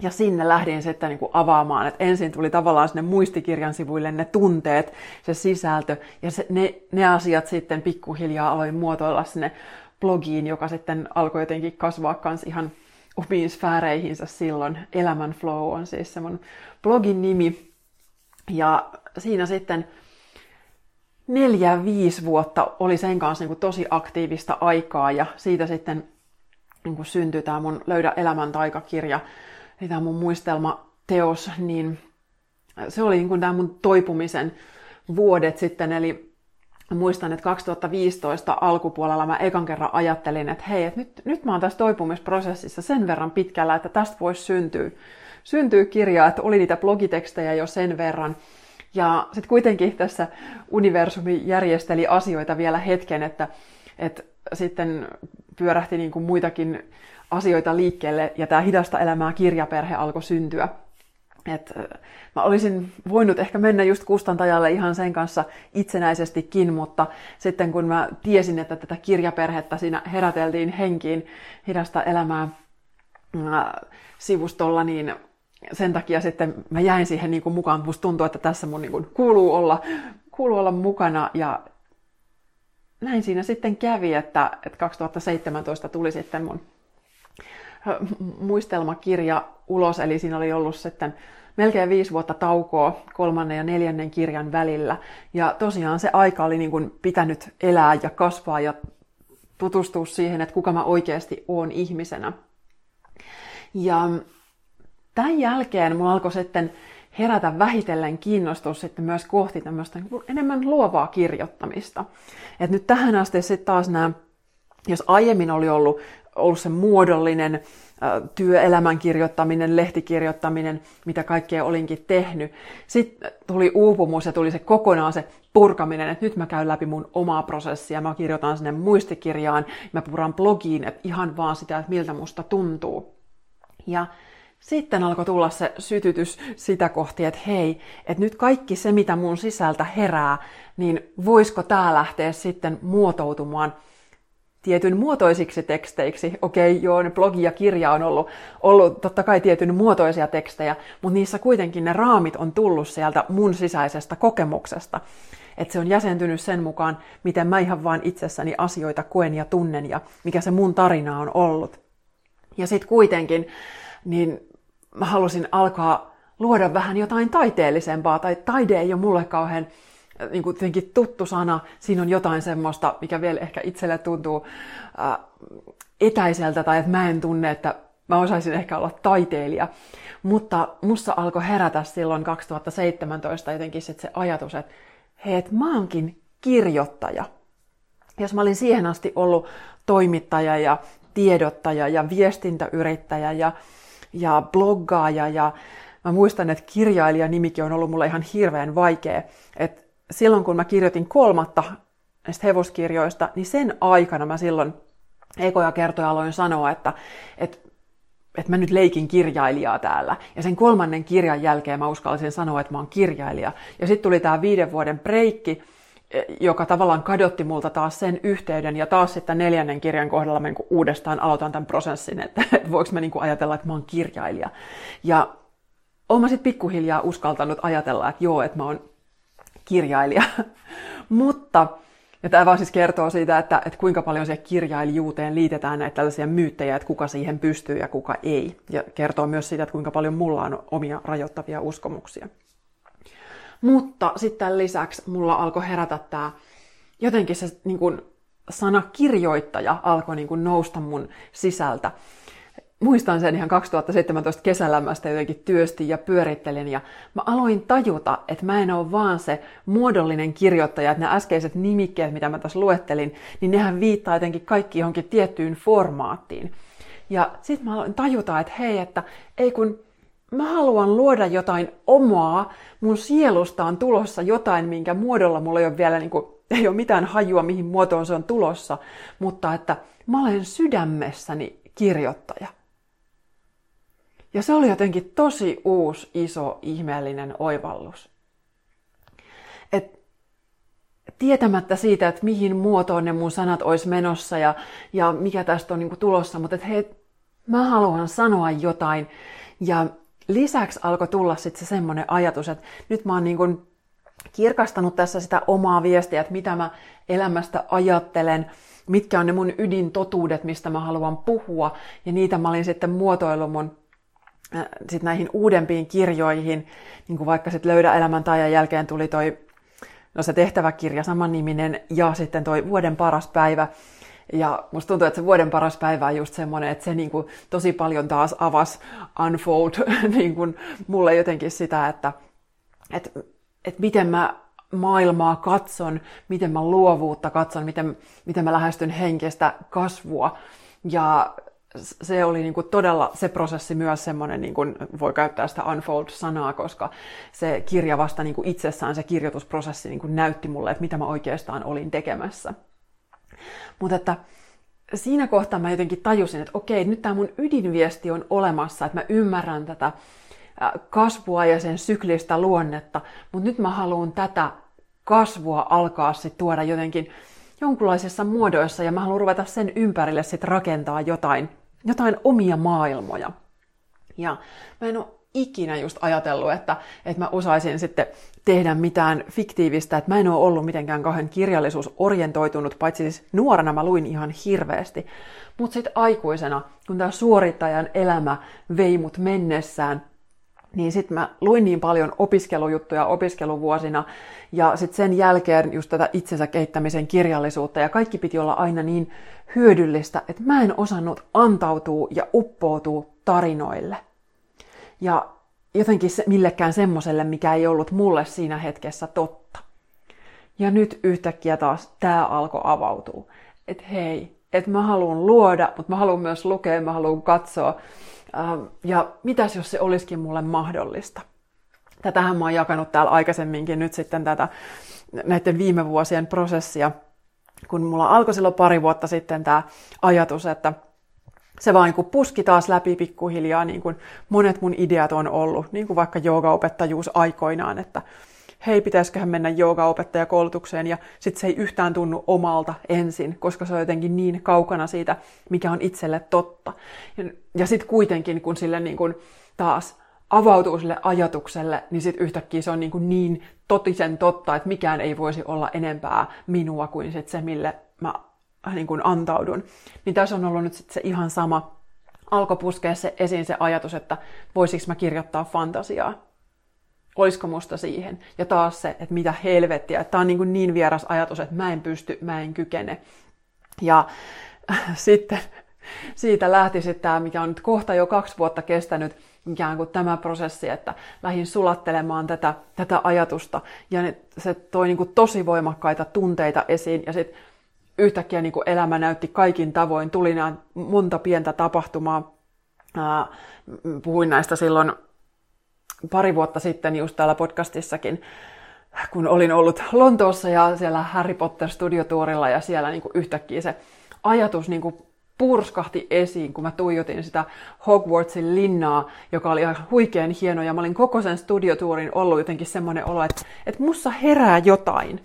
Ja sinne lähdin sitten niin kuin avaamaan, että ensin tuli tavallaan sinne muistikirjan sivuille ne tunteet, se sisältö, ja se, ne, ne asiat sitten pikkuhiljaa aloin muotoilla sinne blogiin, joka sitten alkoi jotenkin kasvaa kans ihan omiin sfääreihinsä silloin. Elämän Flow on siis se mun blogin nimi. Ja siinä sitten neljä, viisi vuotta oli sen kanssa niin kuin tosi aktiivista aikaa ja siitä sitten niin kuin syntyi tämä mun Löydä elämän taikakirja, eli tämä mun muistelmateos, niin se oli niin kuin tämä mun toipumisen vuodet sitten, eli muistan, että 2015 alkupuolella mä ekan kerran ajattelin, että hei, että nyt, nyt mä oon tässä toipumisprosessissa sen verran pitkällä, että tästä voisi syntyä, syntyä kirja, että oli niitä blogitekstejä jo sen verran, ja sitten kuitenkin tässä universumi järjesteli asioita vielä hetken, että, että sitten pyörähti niin kuin muitakin asioita liikkeelle ja tämä hidasta elämää kirjaperhe alkoi syntyä. Et mä olisin voinut ehkä mennä just kustantajalle ihan sen kanssa itsenäisestikin, mutta sitten kun mä tiesin, että tätä kirjaperhettä siinä heräteltiin henkiin hidasta elämää sivustolla, niin sen takia sitten mä jäin siihen niin kuin mukaan. Musta tuntuu, että tässä mun niin kuin kuuluu, olla, kuuluu olla mukana ja näin siinä sitten kävi, että, että 2017 tuli sitten mun muistelmakirja ulos, eli siinä oli ollut sitten melkein viisi vuotta taukoa kolmannen ja neljännen kirjan välillä. Ja tosiaan se aika oli niin kuin pitänyt elää ja kasvaa ja tutustua siihen, että kuka mä oikeasti oon ihmisenä. Ja tämän jälkeen mulla alkoi sitten herätä vähitellen kiinnostus sitten myös kohti tämmöistä enemmän luovaa kirjoittamista. Et nyt tähän asti sitten taas nämä, jos aiemmin oli ollut ollut se muodollinen työelämän kirjoittaminen, lehtikirjoittaminen, mitä kaikkea olinkin tehnyt. Sitten tuli uupumus ja tuli se kokonaan se purkaminen, että nyt mä käyn läpi mun omaa prosessia, mä kirjoitan sinne muistikirjaan, mä puran blogiin, että ihan vaan sitä, että miltä musta tuntuu. Ja sitten alkoi tulla se sytytys sitä kohti, että hei, että nyt kaikki se, mitä mun sisältä herää, niin voisiko tämä lähteä sitten muotoutumaan tietyn muotoisiksi teksteiksi. Okei, joo, ne blogi ja kirja on ollut, ollut totta kai tietyn muotoisia tekstejä, mutta niissä kuitenkin ne raamit on tullut sieltä mun sisäisestä kokemuksesta. Että se on jäsentynyt sen mukaan, miten mä ihan vaan itsessäni asioita koen ja tunnen ja mikä se mun tarina on ollut. Ja sitten kuitenkin, niin mä halusin alkaa luoda vähän jotain taiteellisempaa, tai taide ei ole mulle kauhean niin kuin tuttu sana. Siinä on jotain semmoista, mikä vielä ehkä itselle tuntuu äh, etäiseltä, tai että mä en tunne, että mä osaisin ehkä olla taiteilija. Mutta musta alkoi herätä silloin 2017 jotenkin sit se ajatus, että hei, että mä oonkin kirjoittaja. Jos mä olin siihen asti ollut toimittaja ja tiedottaja ja viestintäyrittäjä ja ja bloggaaja ja mä muistan, että kirjailija nimikin on ollut mulle ihan hirveän vaikea. Et silloin kun mä kirjoitin kolmatta näistä hevoskirjoista, niin sen aikana mä silloin ekoja kertoja aloin sanoa, että, että että mä nyt leikin kirjailijaa täällä. Ja sen kolmannen kirjan jälkeen mä uskallisin sanoa, että mä oon kirjailija. Ja sitten tuli tämä viiden vuoden breikki, joka tavallaan kadotti multa taas sen yhteyden, ja taas sitten neljännen kirjan kohdalla mä niin uudestaan aloitan tämän prosessin, että, että voiko mä niin ajatella, että mä oon kirjailija. Ja oon mä sitten pikkuhiljaa uskaltanut ajatella, että joo, että mä oon kirjailija. Mutta, ja tämä vaan siis kertoo siitä, että, että kuinka paljon siihen kirjailijuuteen liitetään näitä tällaisia myyttejä, että kuka siihen pystyy ja kuka ei. Ja kertoo myös siitä, että kuinka paljon mulla on omia rajoittavia uskomuksia. Mutta sitten lisäksi mulla alkoi herätä tämä jotenkin se niin kuin, sana kirjoittaja alkoi niin kuin, nousta mun sisältä. Muistan sen ihan 2017 kesälämästä jotenkin työstin ja pyörittelin ja mä aloin tajuta, että mä en ole vaan se muodollinen kirjoittaja, että nämä äskeiset nimikkeet, mitä mä tässä luettelin, niin nehän viittaa jotenkin kaikki johonkin tiettyyn formaattiin. Ja sitten mä aloin tajuta, että hei, että ei kun mä haluan luoda jotain omaa, mun sielusta on tulossa jotain, minkä muodolla mulla ei ole vielä niin kuin, ei ole mitään hajua, mihin muotoon se on tulossa, mutta että mä olen sydämessäni kirjoittaja. Ja se oli jotenkin tosi uusi, iso, ihmeellinen oivallus. Et tietämättä siitä, että mihin muotoon ne mun sanat olisi menossa ja, ja mikä tästä on niin kuin tulossa, mutta että hei, mä haluan sanoa jotain ja lisäksi alkoi tulla sitten se semmoinen ajatus, että nyt mä oon niin kuin kirkastanut tässä sitä omaa viestiä, että mitä mä elämästä ajattelen, mitkä on ne mun ydintotuudet, mistä mä haluan puhua, ja niitä mä olin sitten muotoillut mun äh, sit näihin uudempiin kirjoihin, niin kuin vaikka sitten Löydä elämän taajan jälkeen tuli toi no se tehtäväkirja samanniminen ja sitten toi Vuoden paras päivä, ja musta tuntuu, että se vuoden paras päivä on just semmoinen, että se niin kuin tosi paljon taas avas unfold niin kuin mulle jotenkin sitä, että, että, että miten mä maailmaa katson, miten mä luovuutta katson, miten, miten mä lähestyn henkestä kasvua. Ja se oli niin kuin todella se prosessi myös semmoinen, niin kuin voi käyttää sitä unfold-sanaa, koska se kirja vasta niin kuin itsessään, se kirjoitusprosessi niin kuin näytti mulle, että mitä mä oikeastaan olin tekemässä. Mutta että siinä kohtaa mä jotenkin tajusin, että okei, nyt tämä mun ydinviesti on olemassa, että mä ymmärrän tätä kasvua ja sen syklistä luonnetta, mutta nyt mä haluan tätä kasvua alkaa sitten tuoda jotenkin jonkunlaisissa muodoissa ja mä haluan ruveta sen ympärille sitten rakentaa jotain, jotain omia maailmoja. Ja mä en ole ikinä just ajatellut, että, että mä osaisin sitten tehdä mitään fiktiivistä, että mä en ole ollut mitenkään kauhean kirjallisuusorientoitunut, paitsi siis nuorena mä luin ihan hirveästi. Mutta sitten aikuisena, kun tämä suorittajan elämä vei mut mennessään, niin sitten mä luin niin paljon opiskelujuttuja opiskeluvuosina, ja sitten sen jälkeen just tätä itsensä kehittämisen kirjallisuutta, ja kaikki piti olla aina niin hyödyllistä, että mä en osannut antautua ja uppoutua tarinoille ja jotenkin se, millekään semmoiselle, mikä ei ollut mulle siinä hetkessä totta. Ja nyt yhtäkkiä taas tämä alkoi avautua. Että hei, että mä haluan luoda, mutta mä haluan myös lukea, mä haluan katsoa. Ja mitäs jos se olisikin mulle mahdollista? Tätähän mä oon jakanut täällä aikaisemminkin nyt sitten tätä näiden viime vuosien prosessia, kun mulla alkoi silloin pari vuotta sitten tämä ajatus, että se vaan niin puski taas läpi pikkuhiljaa, niin kuin monet mun ideat on ollut, niin kuin vaikka joogaopettajuus aikoinaan, että hei, pitäisiköhän mennä joogaopettajakoulutukseen, ja sitten se ei yhtään tunnu omalta ensin, koska se on jotenkin niin kaukana siitä, mikä on itselle totta. Ja, ja sitten kuitenkin, kun sille niin kuin taas avautuu sille ajatukselle, niin sitten yhtäkkiä se on niin, kuin niin totisen totta, että mikään ei voisi olla enempää minua kuin sit se, mille mä niin kuin antaudun. Niin tässä on ollut nyt sit se ihan sama. Alkoi puskea se esiin se ajatus, että voisiko mä kirjoittaa fantasiaa. Olisiko musta siihen? Ja taas se, että mitä helvettiä. Tämä on niin, kuin niin vieras ajatus, että mä en pysty, mä en kykene. Ja sitten siitä lähti sitten tämä, mikä on nyt kohta jo kaksi vuotta kestänyt, ikään kuin tämä prosessi, että lähdin sulattelemaan tätä, tätä ajatusta. Ja se toi niin kuin tosi voimakkaita tunteita esiin. Ja sitten yhtäkkiä niin kuin elämä näytti kaikin tavoin. Tuli nämä monta pientä tapahtumaa. Puhuin näistä silloin pari vuotta sitten just täällä podcastissakin, kun olin ollut Lontoossa ja siellä Harry Potter studiotuurilla ja siellä niin kuin yhtäkkiä se ajatus niin kuin purskahti esiin, kun mä tuijotin sitä Hogwartsin linnaa, joka oli ihan huikean hieno, ja mä olin koko sen studiotuurin ollut jotenkin semmoinen olo, että, että mussa herää jotain.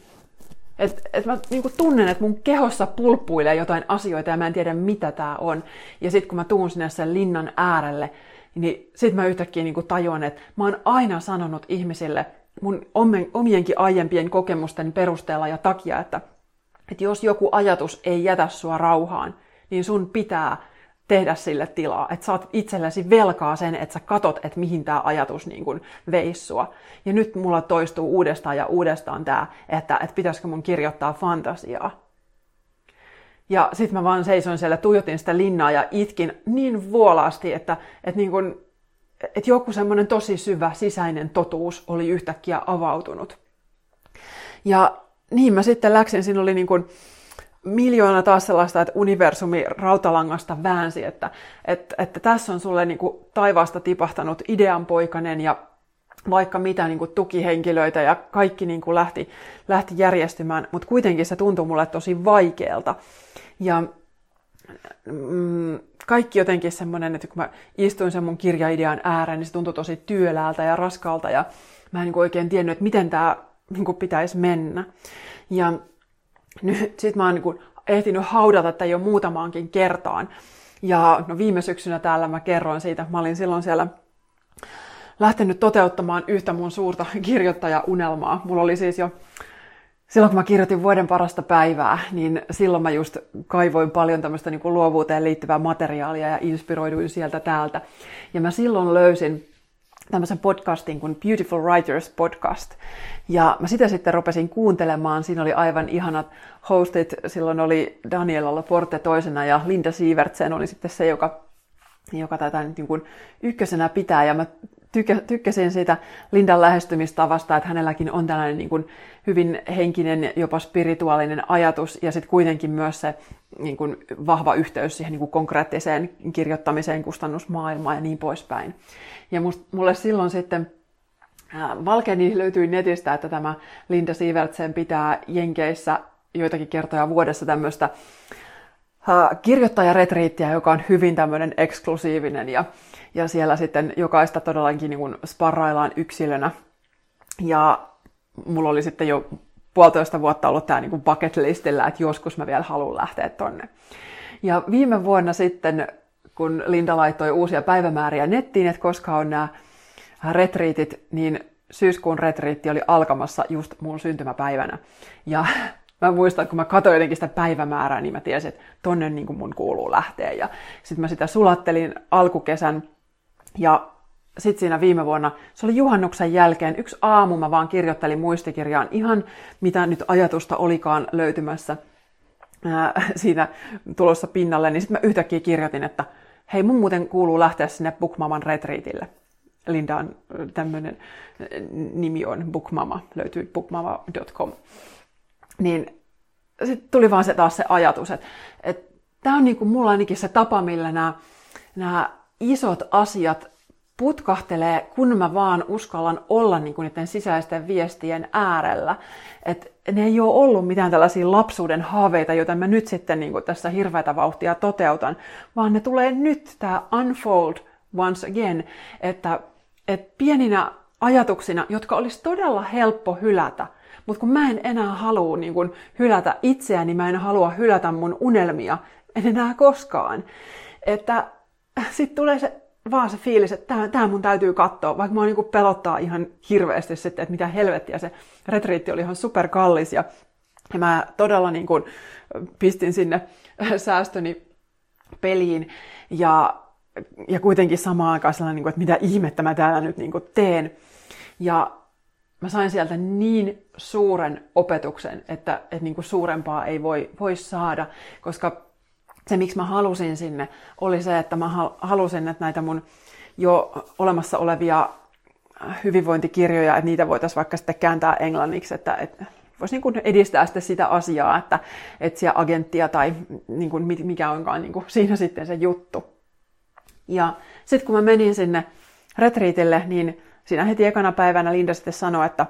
Että et mä niinku tunnen, että mun kehossa pulppuilee jotain asioita ja mä en tiedä mitä tää on. Ja sitten kun mä tuun sinne sen linnan äärelle, niin sitten mä yhtäkkiä niinku tajuan, että mä oon aina sanonut ihmisille mun omienkin aiempien kokemusten perusteella ja takia, että, että jos joku ajatus ei jätä sua rauhaan, niin sun pitää tehdä sille tilaa. Että oot itsellesi velkaa sen, että sä katot, että mihin tämä ajatus niin kun veisi sua. Ja nyt mulla toistuu uudestaan ja uudestaan tämä, että, että pitäisikö mun kirjoittaa fantasiaa. Ja sitten mä vaan seisoin siellä, tuijotin sitä linnaa ja itkin niin vuolaasti, että, että, niin kun, että joku semmoinen tosi syvä sisäinen totuus oli yhtäkkiä avautunut. Ja niin mä sitten läksin, siinä oli niin kun, miljoona taas sellaista, että universumi rautalangasta väänsi, että, että, että tässä on sulle niin kuin taivaasta tipahtanut ideanpoikainen ja vaikka mitä niin kuin tukihenkilöitä ja kaikki niin kuin lähti, lähti järjestymään, mutta kuitenkin se tuntui mulle tosi vaikealta. Ja mm, kaikki jotenkin semmoinen, että kun mä istuin sen mun kirjaidean ääreen, niin se tuntui tosi työläältä ja raskalta ja mä en niin kuin oikein tiennyt, että miten tämä niin pitäisi mennä. Ja nyt sit mä oon niin ehtinyt haudata tätä jo muutamaankin kertaan. Ja no viime syksynä täällä mä kerroin siitä, mä olin silloin siellä lähtenyt toteuttamaan yhtä mun suurta kirjoittajaunelmaa. Mulla oli siis jo, silloin kun mä kirjoitin vuoden parasta päivää, niin silloin mä just kaivoin paljon tämmöistä niin kuin luovuuteen liittyvää materiaalia ja inspiroiduin sieltä täältä. Ja mä silloin löysin tämmöisen podcastin kuin Beautiful Writers Podcast. Ja mä sitä sitten rupesin kuuntelemaan. Siinä oli aivan ihanat hostit. Silloin oli Daniela Laporte toisena ja Linda Sievertsen oli sitten se, joka, joka tätä nyt niin kuin ykkösenä pitää. Ja mä tykkä, tykkäsin siitä Lindan lähestymistavasta, että hänelläkin on tällainen niin kuin hyvin henkinen, jopa spirituaalinen ajatus ja sitten kuitenkin myös se niin kuin vahva yhteys siihen niin kuin konkreettiseen kirjoittamiseen, kustannusmaailmaan ja niin poispäin. Ja must, mulle silloin sitten Valkeni löytyi netistä, että tämä Linda Sievertsen pitää Jenkeissä joitakin kertoja vuodessa tämmöistä kirjoittajaretriittiä, joka on hyvin tämmöinen eksklusiivinen ja, ja siellä sitten jokaista todellakin niin kuin sparraillaan yksilönä. Ja mulla oli sitten jo puolitoista vuotta ollut tämä niin bucket listillä, että joskus mä vielä haluan lähteä tonne. Ja viime vuonna sitten, kun Linda laittoi uusia päivämääriä nettiin, että koska on nämä retriitit, niin syyskuun retriitti oli alkamassa just mun syntymäpäivänä. Ja mä muistan, kun mä katsoin jotenkin sitä päivämäärää, niin mä tiesin, että tonne niin kuin mun kuuluu lähteä. Ja sitten mä sitä sulattelin alkukesän ja sitten siinä viime vuonna, se oli juhannuksen jälkeen, yksi aamu mä vaan kirjoittelin muistikirjaan ihan mitä nyt ajatusta olikaan löytymässä ää, siinä tulossa pinnalle, niin sitten mä yhtäkkiä kirjoitin, että hei mun muuten kuuluu lähteä sinne Bookmaman retriitille. Lindan tämmöinen nimi on Bookmama, löytyy bookmama.com. Niin sitten tuli vaan se taas se ajatus, että, että tämä on niin kuin mulla ainakin se tapa, millä nämä, nämä isot asiat putkahtelee, kun mä vaan uskallan olla niin kuin niiden sisäisten viestien äärellä. Että ne ei ole ollut mitään tällaisia lapsuuden haaveita, joita mä nyt sitten niin kuin tässä hirveätä vauhtia toteutan, vaan ne tulee nyt, tämä unfold once again, että, että pieninä ajatuksina, jotka olisi todella helppo hylätä, mutta kun mä en enää halua niin kun, hylätä itseäni, mä en halua hylätä mun unelmia, en enää koskaan. Että sitten tulee se vaan se fiilis, että tämä, tämä mun täytyy katsoa, vaikka mua niin pelottaa ihan hirveästi sitten, että mitä helvettiä se retriitti oli ihan superkallis ja, ja mä todella niin pistin sinne säästöni peliin ja, ja kuitenkin samaan aikaan sellainen, niin että mitä ihmettä mä täällä nyt niin teen. Ja mä sain sieltä niin suuren opetuksen, että, että niin kuin suurempaa ei voi, voi saada, koska se, miksi mä halusin sinne, oli se, että mä halusin, että näitä mun jo olemassa olevia hyvinvointikirjoja, että niitä voitaisiin vaikka sitten kääntää englanniksi, että, että voisi niin edistää sitten sitä asiaa, että etsiä agenttia tai niin kuin mikä onkaan niin kuin siinä sitten se juttu. Ja sitten kun mä menin sinne retriitille, niin siinä heti ekana päivänä Linda sitten sanoi, että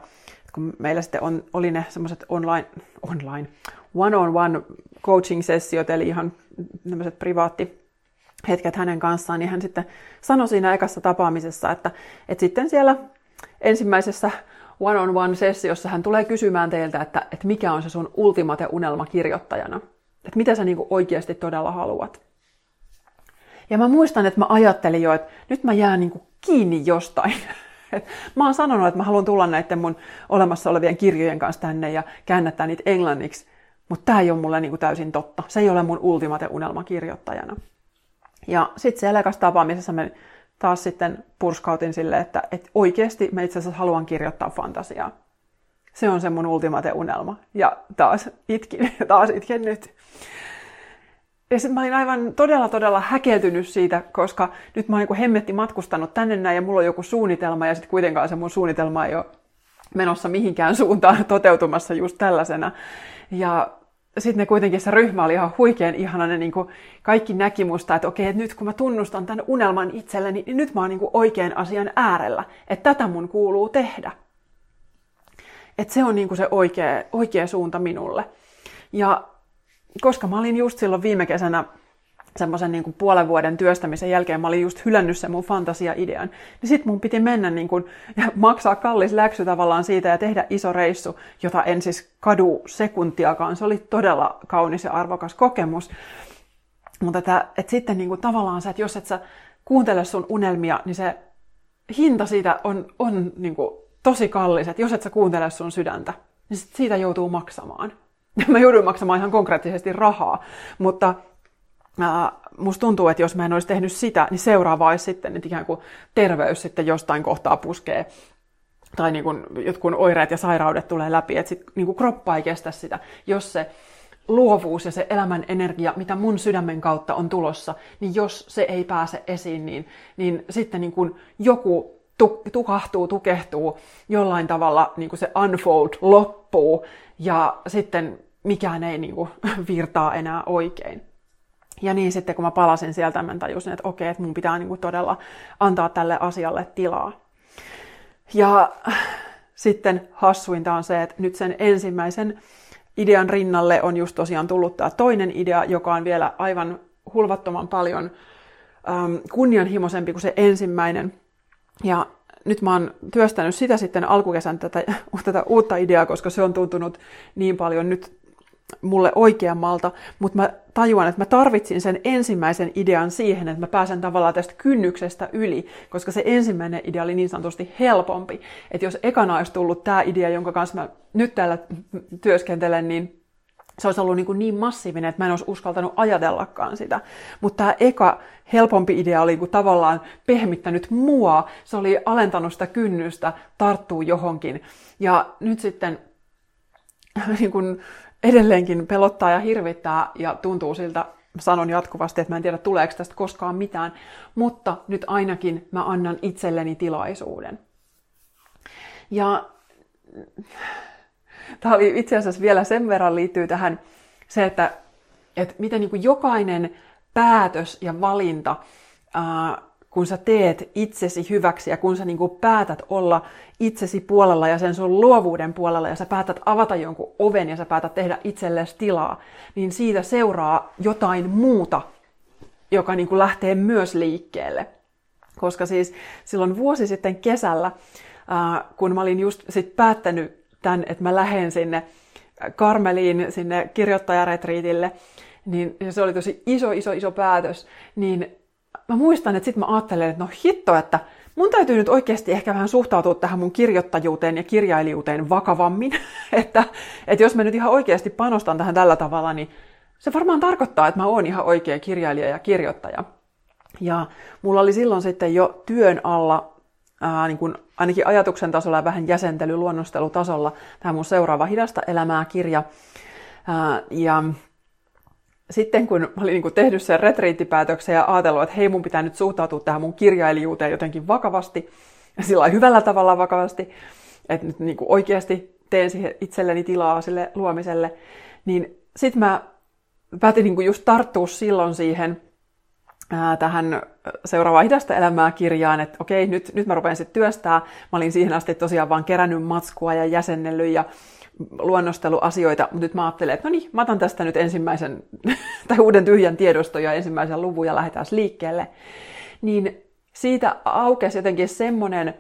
kun meillä sitten on, oli ne semmoiset online, online, one-on-one coaching-sessiot, eli ihan tämmöiset privaatti hetket hänen kanssaan, niin hän sitten sanoi siinä ekassa tapaamisessa, että, että sitten siellä ensimmäisessä one-on-one sessiossa hän tulee kysymään teiltä, että, että mikä on se sun ultimate unelma kirjoittajana. Että mitä sä niin oikeasti todella haluat. Ja mä muistan, että mä ajattelin jo, että nyt mä jään niin kiinni jostain. Et mä oon sanonut, että mä haluan tulla näiden mun olemassa olevien kirjojen kanssa tänne ja käännättää niitä englanniksi, mutta tämä ei ole mulle niinku täysin totta. Se ei ole mun ultimate unelma kirjoittajana. Ja sitten siellä ekassa tapaamisessa me taas sitten purskautin sille, että, että oikeasti mä itse asiassa haluan kirjoittaa fantasiaa. Se on se mun ultimate unelma. Ja taas itkin, taas itken nyt. Ja sitten mä olin aivan todella, todella häkeltynyt siitä, koska nyt mä oon niin hemmetti matkustanut tänne näin ja mulla on joku suunnitelma ja sitten kuitenkaan se mun suunnitelma ei ole menossa mihinkään suuntaan toteutumassa just tällaisena. Ja sitten ne kuitenkin se ryhmä oli ihan huikean ihana, ne niin kaikki näki musta, että okei, että nyt kun mä tunnustan tämän unelman itselleni, niin nyt mä oon niin oikean asian äärellä, että tätä mun kuuluu tehdä. Että se on niin se oikea, oikea suunta minulle. Ja koska mä olin just silloin viime kesänä semmoisen niin puolen vuoden työstämisen jälkeen mä olin just hylännyt sen mun fantasia-idean, niin sit mun piti mennä niin kuin, ja maksaa kallis läksy tavallaan siitä ja tehdä iso reissu, jota en siis kadu sekuntiakaan. Se oli todella kaunis ja arvokas kokemus. Mutta että, että sitten niin kuin tavallaan se, että jos et sä kuuntele sun unelmia, niin se hinta siitä on, on niin kuin tosi kallis. Että jos et sä kuuntele sun sydäntä, niin siitä joutuu maksamaan. Mä jouduin maksamaan ihan konkreettisesti rahaa, mutta ää, musta tuntuu, että jos mä en olisi tehnyt sitä, niin seuraava olisi sitten, että ikään kuin terveys sitten jostain kohtaa puskee. Tai niin kuin jotkut oireet ja sairaudet tulee läpi, että sit niin kroppa ei kestä sitä, jos se luovuus ja se elämän energia, mitä mun sydämen kautta on tulossa, niin jos se ei pääse esiin, niin, niin sitten niin kuin joku tukahtuu, tukehtuu, jollain tavalla niin kuin se unfold loppuu ja sitten mikään ei niin kuin, virtaa enää oikein. Ja niin sitten kun mä palasin sieltä, mä tajusin, että okei, että mun pitää niin kuin todella antaa tälle asialle tilaa. Ja sitten hassuinta on se, että nyt sen ensimmäisen idean rinnalle on just tosiaan tullut tämä toinen idea, joka on vielä aivan hulvattoman paljon ähm, kunnianhimoisempi kuin se ensimmäinen. Ja nyt mä oon työstänyt sitä sitten alkukesän tätä, tätä uutta ideaa, koska se on tuntunut niin paljon nyt mulle oikeammalta, mutta mä tajuan, että mä tarvitsin sen ensimmäisen idean siihen, että mä pääsen tavallaan tästä kynnyksestä yli, koska se ensimmäinen idea oli niin sanotusti helpompi. Että jos ekana olisi tullut tämä idea, jonka kanssa mä nyt täällä työskentelen, niin se olisi ollut niin, kuin niin massiivinen, että mä en olisi uskaltanut ajatellakaan sitä. Mutta tämä eka helpompi idea oli kuin tavallaan pehmittänyt mua. Se oli alentanut sitä kynnystä, tarttuu johonkin. Ja nyt sitten niin kuin edelleenkin pelottaa ja hirvittää ja tuntuu siltä, sanon jatkuvasti, että mä en tiedä tuleeko tästä koskaan mitään, mutta nyt ainakin mä annan itselleni tilaisuuden. Ja tämä oli itse asiassa vielä sen verran liittyy tähän se, että että miten niin jokainen päätös ja valinta, ää, kun sä teet itsesi hyväksi ja kun sä niin kuin päätät olla itsesi puolella ja sen sun luovuuden puolella ja sä päätät avata jonkun oven ja sä päätät tehdä itsellesi tilaa, niin siitä seuraa jotain muuta, joka niin kuin lähtee myös liikkeelle. Koska siis silloin vuosi sitten kesällä, ää, kun mä olin just sit päättänyt tämän, että mä lähden sinne Karmeliin, sinne kirjoittajaretriitille, niin se oli tosi iso, iso, iso päätös, niin mä muistan, että sitten mä ajattelen, että no hitto, että mun täytyy nyt oikeasti ehkä vähän suhtautua tähän mun kirjoittajuuteen ja kirjailijuuteen vakavammin. että, että jos mä nyt ihan oikeasti panostan tähän tällä tavalla, niin se varmaan tarkoittaa, että mä oon ihan oikea kirjailija ja kirjoittaja. Ja mulla oli silloin sitten jo työn alla, ää, niin kun ainakin ajatuksen tasolla ja vähän jäsentely, luonnostelutasolla, tämä mun seuraava Hidasta elämää kirja. Ää, ja sitten kun mä olin niin tehnyt sen retriittipäätöksen ja ajatellut, että hei mun pitää nyt suhtautua tähän mun kirjailijuuteen jotenkin vakavasti, ja sillä hyvällä tavalla vakavasti, että nyt niin oikeasti teen siihen itselleni tilaa sille luomiselle, niin sitten mä päätin niin just tarttua silloin siihen tähän seuraavaan hidasta elämää kirjaan, että okei, nyt, nyt mä rupean sitten työstää. Mä olin siihen asti tosiaan vaan kerännyt matskua ja jäsennellyt ja luonnosteluasioita, mutta nyt mä ajattelen, että no niin, mä otan tästä nyt ensimmäisen, tai uuden tyhjän tiedoston ja ensimmäisen luvun ja lähdetään liikkeelle. Niin siitä aukesi jotenkin semmoinen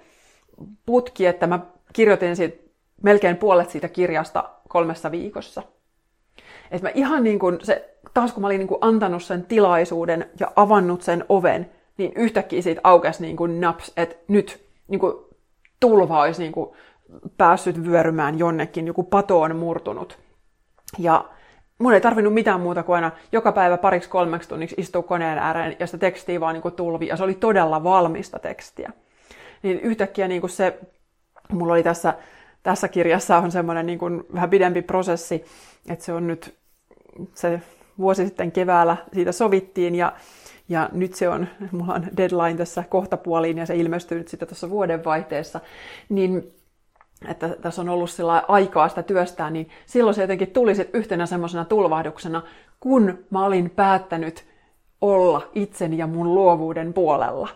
putki, että mä kirjoitin siitä melkein puolet siitä kirjasta kolmessa viikossa. Että mä ihan niin kuin se, taas kun mä olin niin kuin antanut sen tilaisuuden ja avannut sen oven, niin yhtäkkiä siitä aukesi niin kuin naps, että nyt niin kuin tulva olisi niin kuin päässyt vyörymään jonnekin, joku pato on murtunut. Ja mun ei tarvinnut mitään muuta kuin aina joka päivä pariksi kolmeksi tunniksi istua koneen ääreen ja sitä tekstiä vaan niin kuin tulvi. Ja se oli todella valmista tekstiä. Niin yhtäkkiä niin kuin se, mulla oli tässä, tässä kirjassa on semmoinen niin kuin vähän pidempi prosessi, että se on nyt se vuosi sitten keväällä siitä sovittiin ja, ja nyt se on, mulla on deadline tässä kohtapuoliin ja se ilmestyy nyt sitten tuossa vuodenvaihteessa, niin että tässä on ollut sillä aikaa sitä työstää, niin silloin se jotenkin tuli sitten yhtenä semmoisena tulvahduksena, kun mä olin päättänyt olla itseni ja mun luovuuden puolella.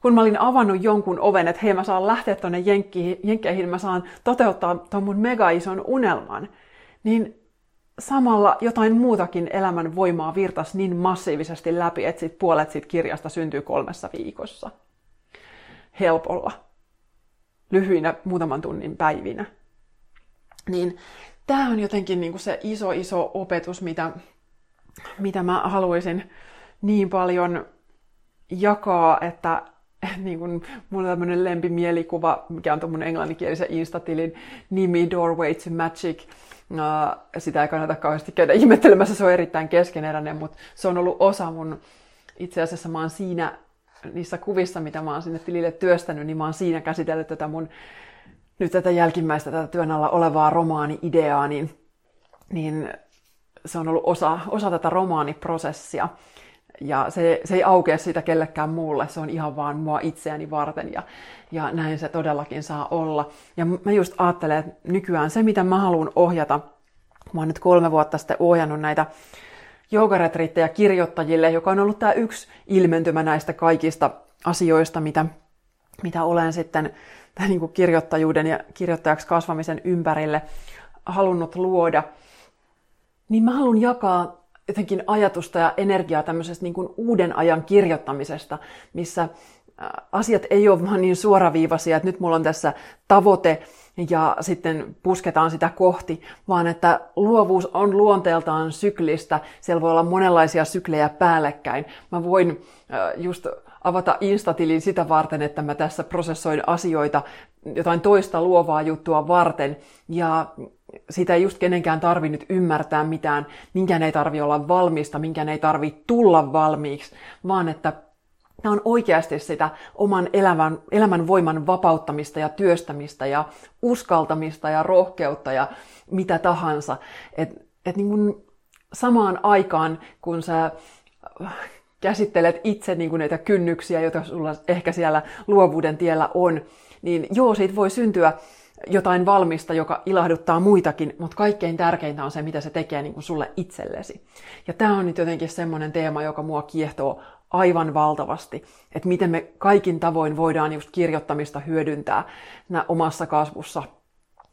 Kun mä olin avannut jonkun oven, että hei mä saan lähteä tuonne Jenkkeihin, mä saan toteuttaa tuon mun mega ison unelman, niin samalla jotain muutakin elämän voimaa virtas niin massiivisesti läpi, että sit puolet siitä kirjasta syntyy kolmessa viikossa. Helpolla lyhyinä muutaman tunnin päivinä. Niin tämä on jotenkin niin kuin se iso, iso opetus, mitä, mitä mä haluaisin niin paljon jakaa, että niin kuin, mulla on tämmöinen lempimielikuva, mikä on tuommoinen englanninkielisen instatilin nimi Doorway to Magic. Uh, sitä ei kannata kauheasti käydä ihmettelemässä, se on erittäin keskeneräinen, mutta se on ollut osa mun, itse asiassa mä oon siinä niissä kuvissa, mitä mä oon sinne tilille työstänyt, niin mä oon siinä käsitellyt tätä mun nyt tätä jälkimmäistä tätä työn alla olevaa romaani-ideaa, niin, niin se on ollut osa, osa tätä romaaniprosessia. Ja se, se ei aukea sitä kellekään muulle, se on ihan vaan mua itseäni varten ja, ja näin se todellakin saa olla. Ja mä just ajattelen, että nykyään se, mitä mä haluan ohjata, mä oon nyt kolme vuotta sitten ohjannut näitä joogaretriittejä kirjoittajille, joka on ollut tämä yksi ilmentymä näistä kaikista asioista, mitä, mitä olen sitten tämän niin kirjoittajuuden ja kirjoittajaksi kasvamisen ympärille halunnut luoda. Niin mä haluan jakaa jotenkin ajatusta ja energiaa tämmöisestä niin kuin uuden ajan kirjoittamisesta, missä asiat ei ole vaan niin suoraviivaisia, että nyt mulla on tässä tavoite ja sitten pusketaan sitä kohti, vaan että luovuus on luonteeltaan syklistä. Siellä voi olla monenlaisia syklejä päällekkäin. Mä voin just avata Instatilin sitä varten, että mä tässä prosessoin asioita jotain toista luovaa juttua varten. Ja sitä ei just kenenkään tarvi nyt ymmärtää mitään, minkään ei tarvi olla valmista, minkään ei tarvi tulla valmiiksi, vaan että Tämä on oikeasti sitä oman elämän, elämän voiman vapauttamista ja työstämistä ja uskaltamista ja rohkeutta ja mitä tahansa. Et, et niin kuin samaan aikaan, kun sä käsittelet itse niin kuin näitä kynnyksiä, joita sulla ehkä siellä luovuuden tiellä on, niin joo, siitä voi syntyä jotain valmista, joka ilahduttaa muitakin, mutta kaikkein tärkeintä on se, mitä se tekee niin kuin sulle itsellesi. Ja tämä on nyt jotenkin semmoinen teema, joka mua kiehtoo aivan valtavasti, että miten me kaikin tavoin voidaan just kirjoittamista hyödyntää omassa kasvussa,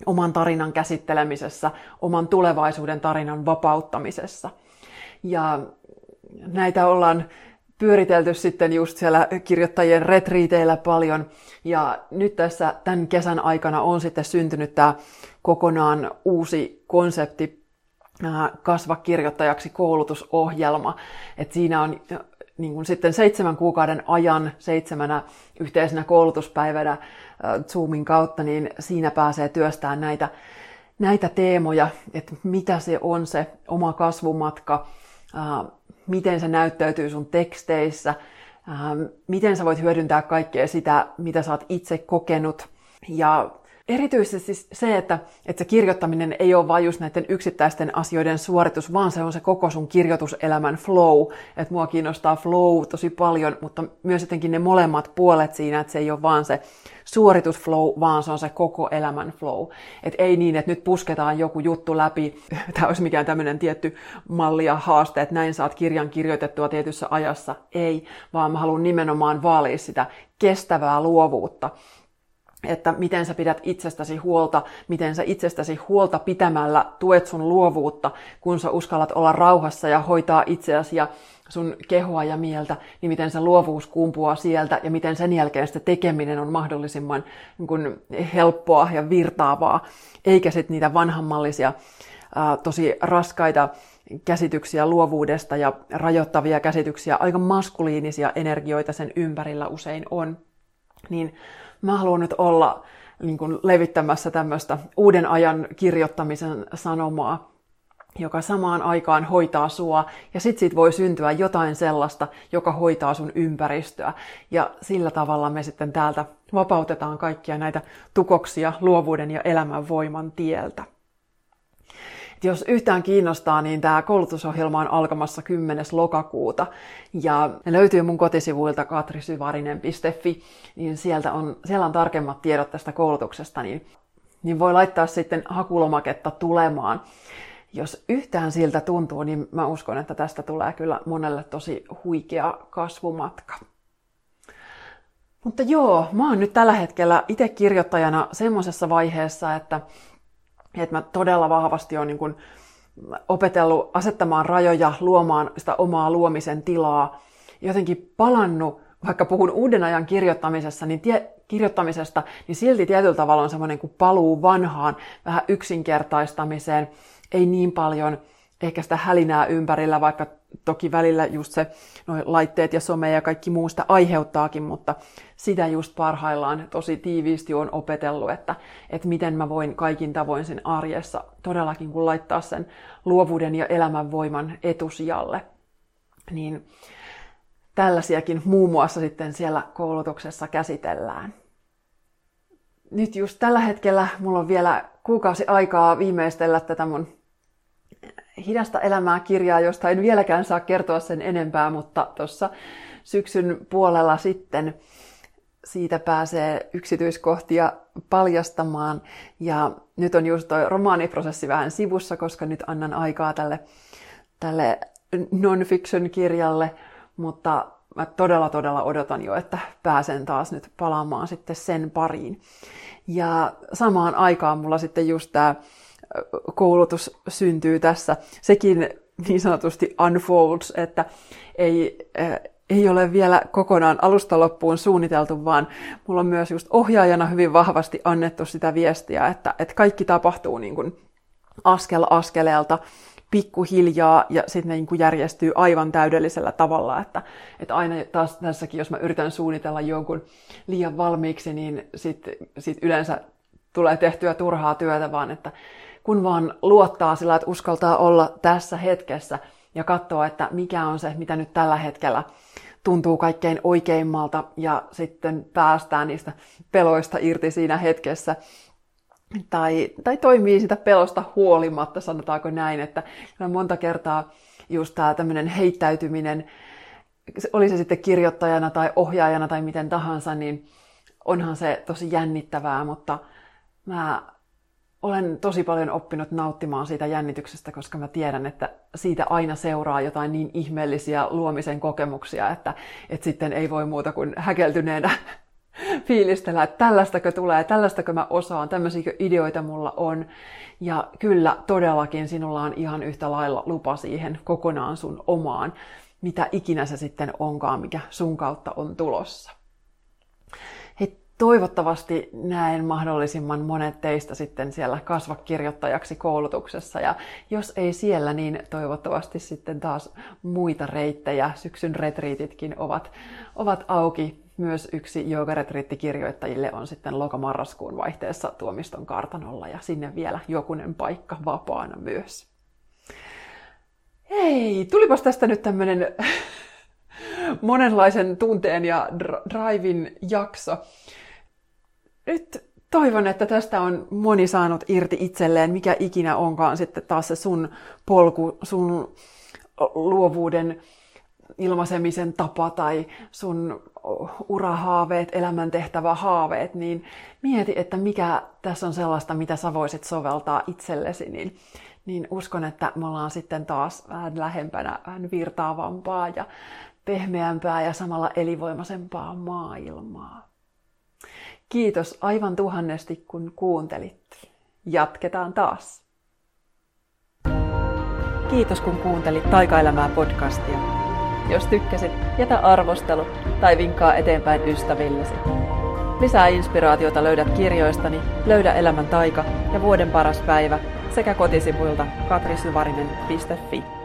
oman tarinan käsittelemisessä, oman tulevaisuuden tarinan vapauttamisessa. Ja näitä ollaan pyöritelty sitten just siellä kirjoittajien retriiteillä paljon. Ja nyt tässä tämän kesän aikana on sitten syntynyt tämä kokonaan uusi konsepti kasva kirjoittajaksi koulutusohjelma. Et siinä on niin kuin sitten seitsemän kuukauden ajan seitsemänä yhteisenä koulutuspäivänä Zoomin kautta, niin siinä pääsee työstämään näitä, näitä teemoja, että mitä se on se oma kasvumatka, miten se näyttäytyy sun teksteissä, miten sä voit hyödyntää kaikkea sitä, mitä sä oot itse kokenut. Ja erityisesti se, että, että se kirjoittaminen ei ole vain just näiden yksittäisten asioiden suoritus, vaan se on se koko sun kirjoituselämän flow. Että mua kiinnostaa flow tosi paljon, mutta myös jotenkin ne molemmat puolet siinä, että se ei ole vaan se suoritusflow, vaan se on se koko elämän flow. Et ei niin, että nyt pusketaan joku juttu läpi, tämä olisi mikään tämmöinen tietty malli ja haaste, että näin saat kirjan kirjoitettua tietyssä ajassa. Ei, vaan mä haluan nimenomaan vaalia sitä kestävää luovuutta että miten sä pidät itsestäsi huolta, miten sä itsestäsi huolta pitämällä tuet sun luovuutta, kun sä uskallat olla rauhassa ja hoitaa itseäsi ja sun kehoa ja mieltä, niin miten se luovuus kumpuaa sieltä ja miten sen jälkeen sitä tekeminen on mahdollisimman niin kun, helppoa ja virtaavaa, eikä sitten niitä vanhanmallisia, ää, tosi raskaita käsityksiä luovuudesta ja rajoittavia käsityksiä, aika maskuliinisia energioita sen ympärillä usein on. Niin mä haluan nyt olla niin kuin levittämässä tämmöistä uuden ajan kirjoittamisen sanomaa, joka samaan aikaan hoitaa sua, ja sit siitä voi syntyä jotain sellaista, joka hoitaa sun ympäristöä. Ja sillä tavalla me sitten täältä vapautetaan kaikkia näitä tukoksia luovuuden ja elämän voiman tieltä jos yhtään kiinnostaa, niin tämä koulutusohjelma on alkamassa 10. lokakuuta ja ne löytyy mun kotisivuilta katrisyvarinen.fi, niin sieltä on, siellä on tarkemmat tiedot tästä koulutuksesta, niin, niin voi laittaa sitten hakulomaketta tulemaan. Jos yhtään siltä tuntuu, niin mä uskon, että tästä tulee kyllä monelle tosi huikea kasvumatka. Mutta joo, mä oon nyt tällä hetkellä itse kirjoittajana semmoisessa vaiheessa, että että mä todella vahvasti olen niin opetellut asettamaan rajoja, luomaan sitä omaa luomisen tilaa, jotenkin palannut, vaikka puhun uuden ajan kirjoittamisessa, niin tie, kirjoittamisesta, niin silti tietyllä tavalla on semmoinen kuin paluu vanhaan, vähän yksinkertaistamiseen, ei niin paljon ehkä sitä hälinää ympärillä, vaikka toki välillä just se noi laitteet ja some ja kaikki muusta aiheuttaakin, mutta sitä just parhaillaan tosi tiiviisti on opetellut, että, että miten mä voin kaikin tavoin sen arjessa todellakin kun laittaa sen luovuuden ja elämänvoiman etusijalle. Niin tällaisiakin muun muassa sitten siellä koulutuksessa käsitellään. Nyt just tällä hetkellä mulla on vielä kuukausi aikaa viimeistellä tätä mun hidasta elämää kirjaa, josta en vieläkään saa kertoa sen enempää, mutta tuossa syksyn puolella sitten siitä pääsee yksityiskohtia paljastamaan. Ja nyt on just tuo romaaniprosessi vähän sivussa, koska nyt annan aikaa tälle, tälle non-fiction-kirjalle, mutta mä todella todella odotan jo, että pääsen taas nyt palaamaan sitten sen pariin. Ja samaan aikaan mulla sitten just tämä koulutus syntyy tässä. Sekin niin sanotusti unfolds, että ei, äh, ei ole vielä kokonaan alusta loppuun suunniteltu, vaan mulla on myös just ohjaajana hyvin vahvasti annettu sitä viestiä, että, että kaikki tapahtuu niin kuin askel askeleelta, pikkuhiljaa ja sitten ne niin järjestyy aivan täydellisellä tavalla, että, että aina taas tässäkin, jos mä yritän suunnitella jonkun liian valmiiksi, niin sitten sit yleensä tulee tehtyä turhaa työtä, vaan että kun vaan luottaa sillä, että uskaltaa olla tässä hetkessä ja katsoa, että mikä on se, mitä nyt tällä hetkellä tuntuu kaikkein oikeimmalta ja sitten päästään niistä peloista irti siinä hetkessä. Tai, tai toimii sitä pelosta huolimatta, sanotaanko näin, että monta kertaa just tämä tämmöinen heittäytyminen, oli se sitten kirjoittajana tai ohjaajana tai miten tahansa, niin onhan se tosi jännittävää, mutta Mä olen tosi paljon oppinut nauttimaan siitä jännityksestä, koska mä tiedän, että siitä aina seuraa jotain niin ihmeellisiä luomisen kokemuksia, että, että sitten ei voi muuta kuin häkeltyneenä fiilistellä, että tällaistako tulee, tällaistako mä osaan, tämmöisiä ideoita mulla on. Ja kyllä, todellakin sinulla on ihan yhtä lailla lupa siihen kokonaan sun omaan, mitä ikinä se sitten onkaan, mikä sun kautta on tulossa. Toivottavasti näen mahdollisimman monet teistä sitten siellä kasvakirjoittajaksi koulutuksessa. Ja jos ei siellä, niin toivottavasti sitten taas muita reittejä, syksyn retriititkin ovat, ovat auki myös yksi joogaretriittikirjoittajille on sitten lokamarraskuun vaihteessa Tuomiston kartanolla ja sinne vielä jokunen paikka vapaana myös. Hei, tulipas tästä nyt tämmönen monenlaisen tunteen ja drivin jakso. Nyt toivon, että tästä on moni saanut irti itselleen, mikä ikinä onkaan sitten taas se sun polku, sun luovuuden ilmaisemisen tapa tai sun urahaaveet, elämäntehtävä haaveet, niin mieti, että mikä tässä on sellaista, mitä sä voisit soveltaa itsellesi, niin, niin uskon, että me ollaan sitten taas vähän lähempänä, vähän virtaavampaa ja pehmeämpää ja samalla elivoimaisempaa maailmaa. Kiitos aivan tuhannesti, kun kuuntelit. Jatketaan taas. Kiitos, kun kuuntelit Taikaelämää podcastia. Jos tykkäsit, jätä arvostelu tai vinkkaa eteenpäin ystävillesi. Lisää inspiraatiota löydät kirjoistani Löydä elämän taika ja Vuoden paras päivä sekä kotisivuilta katrisyvarinen.fi.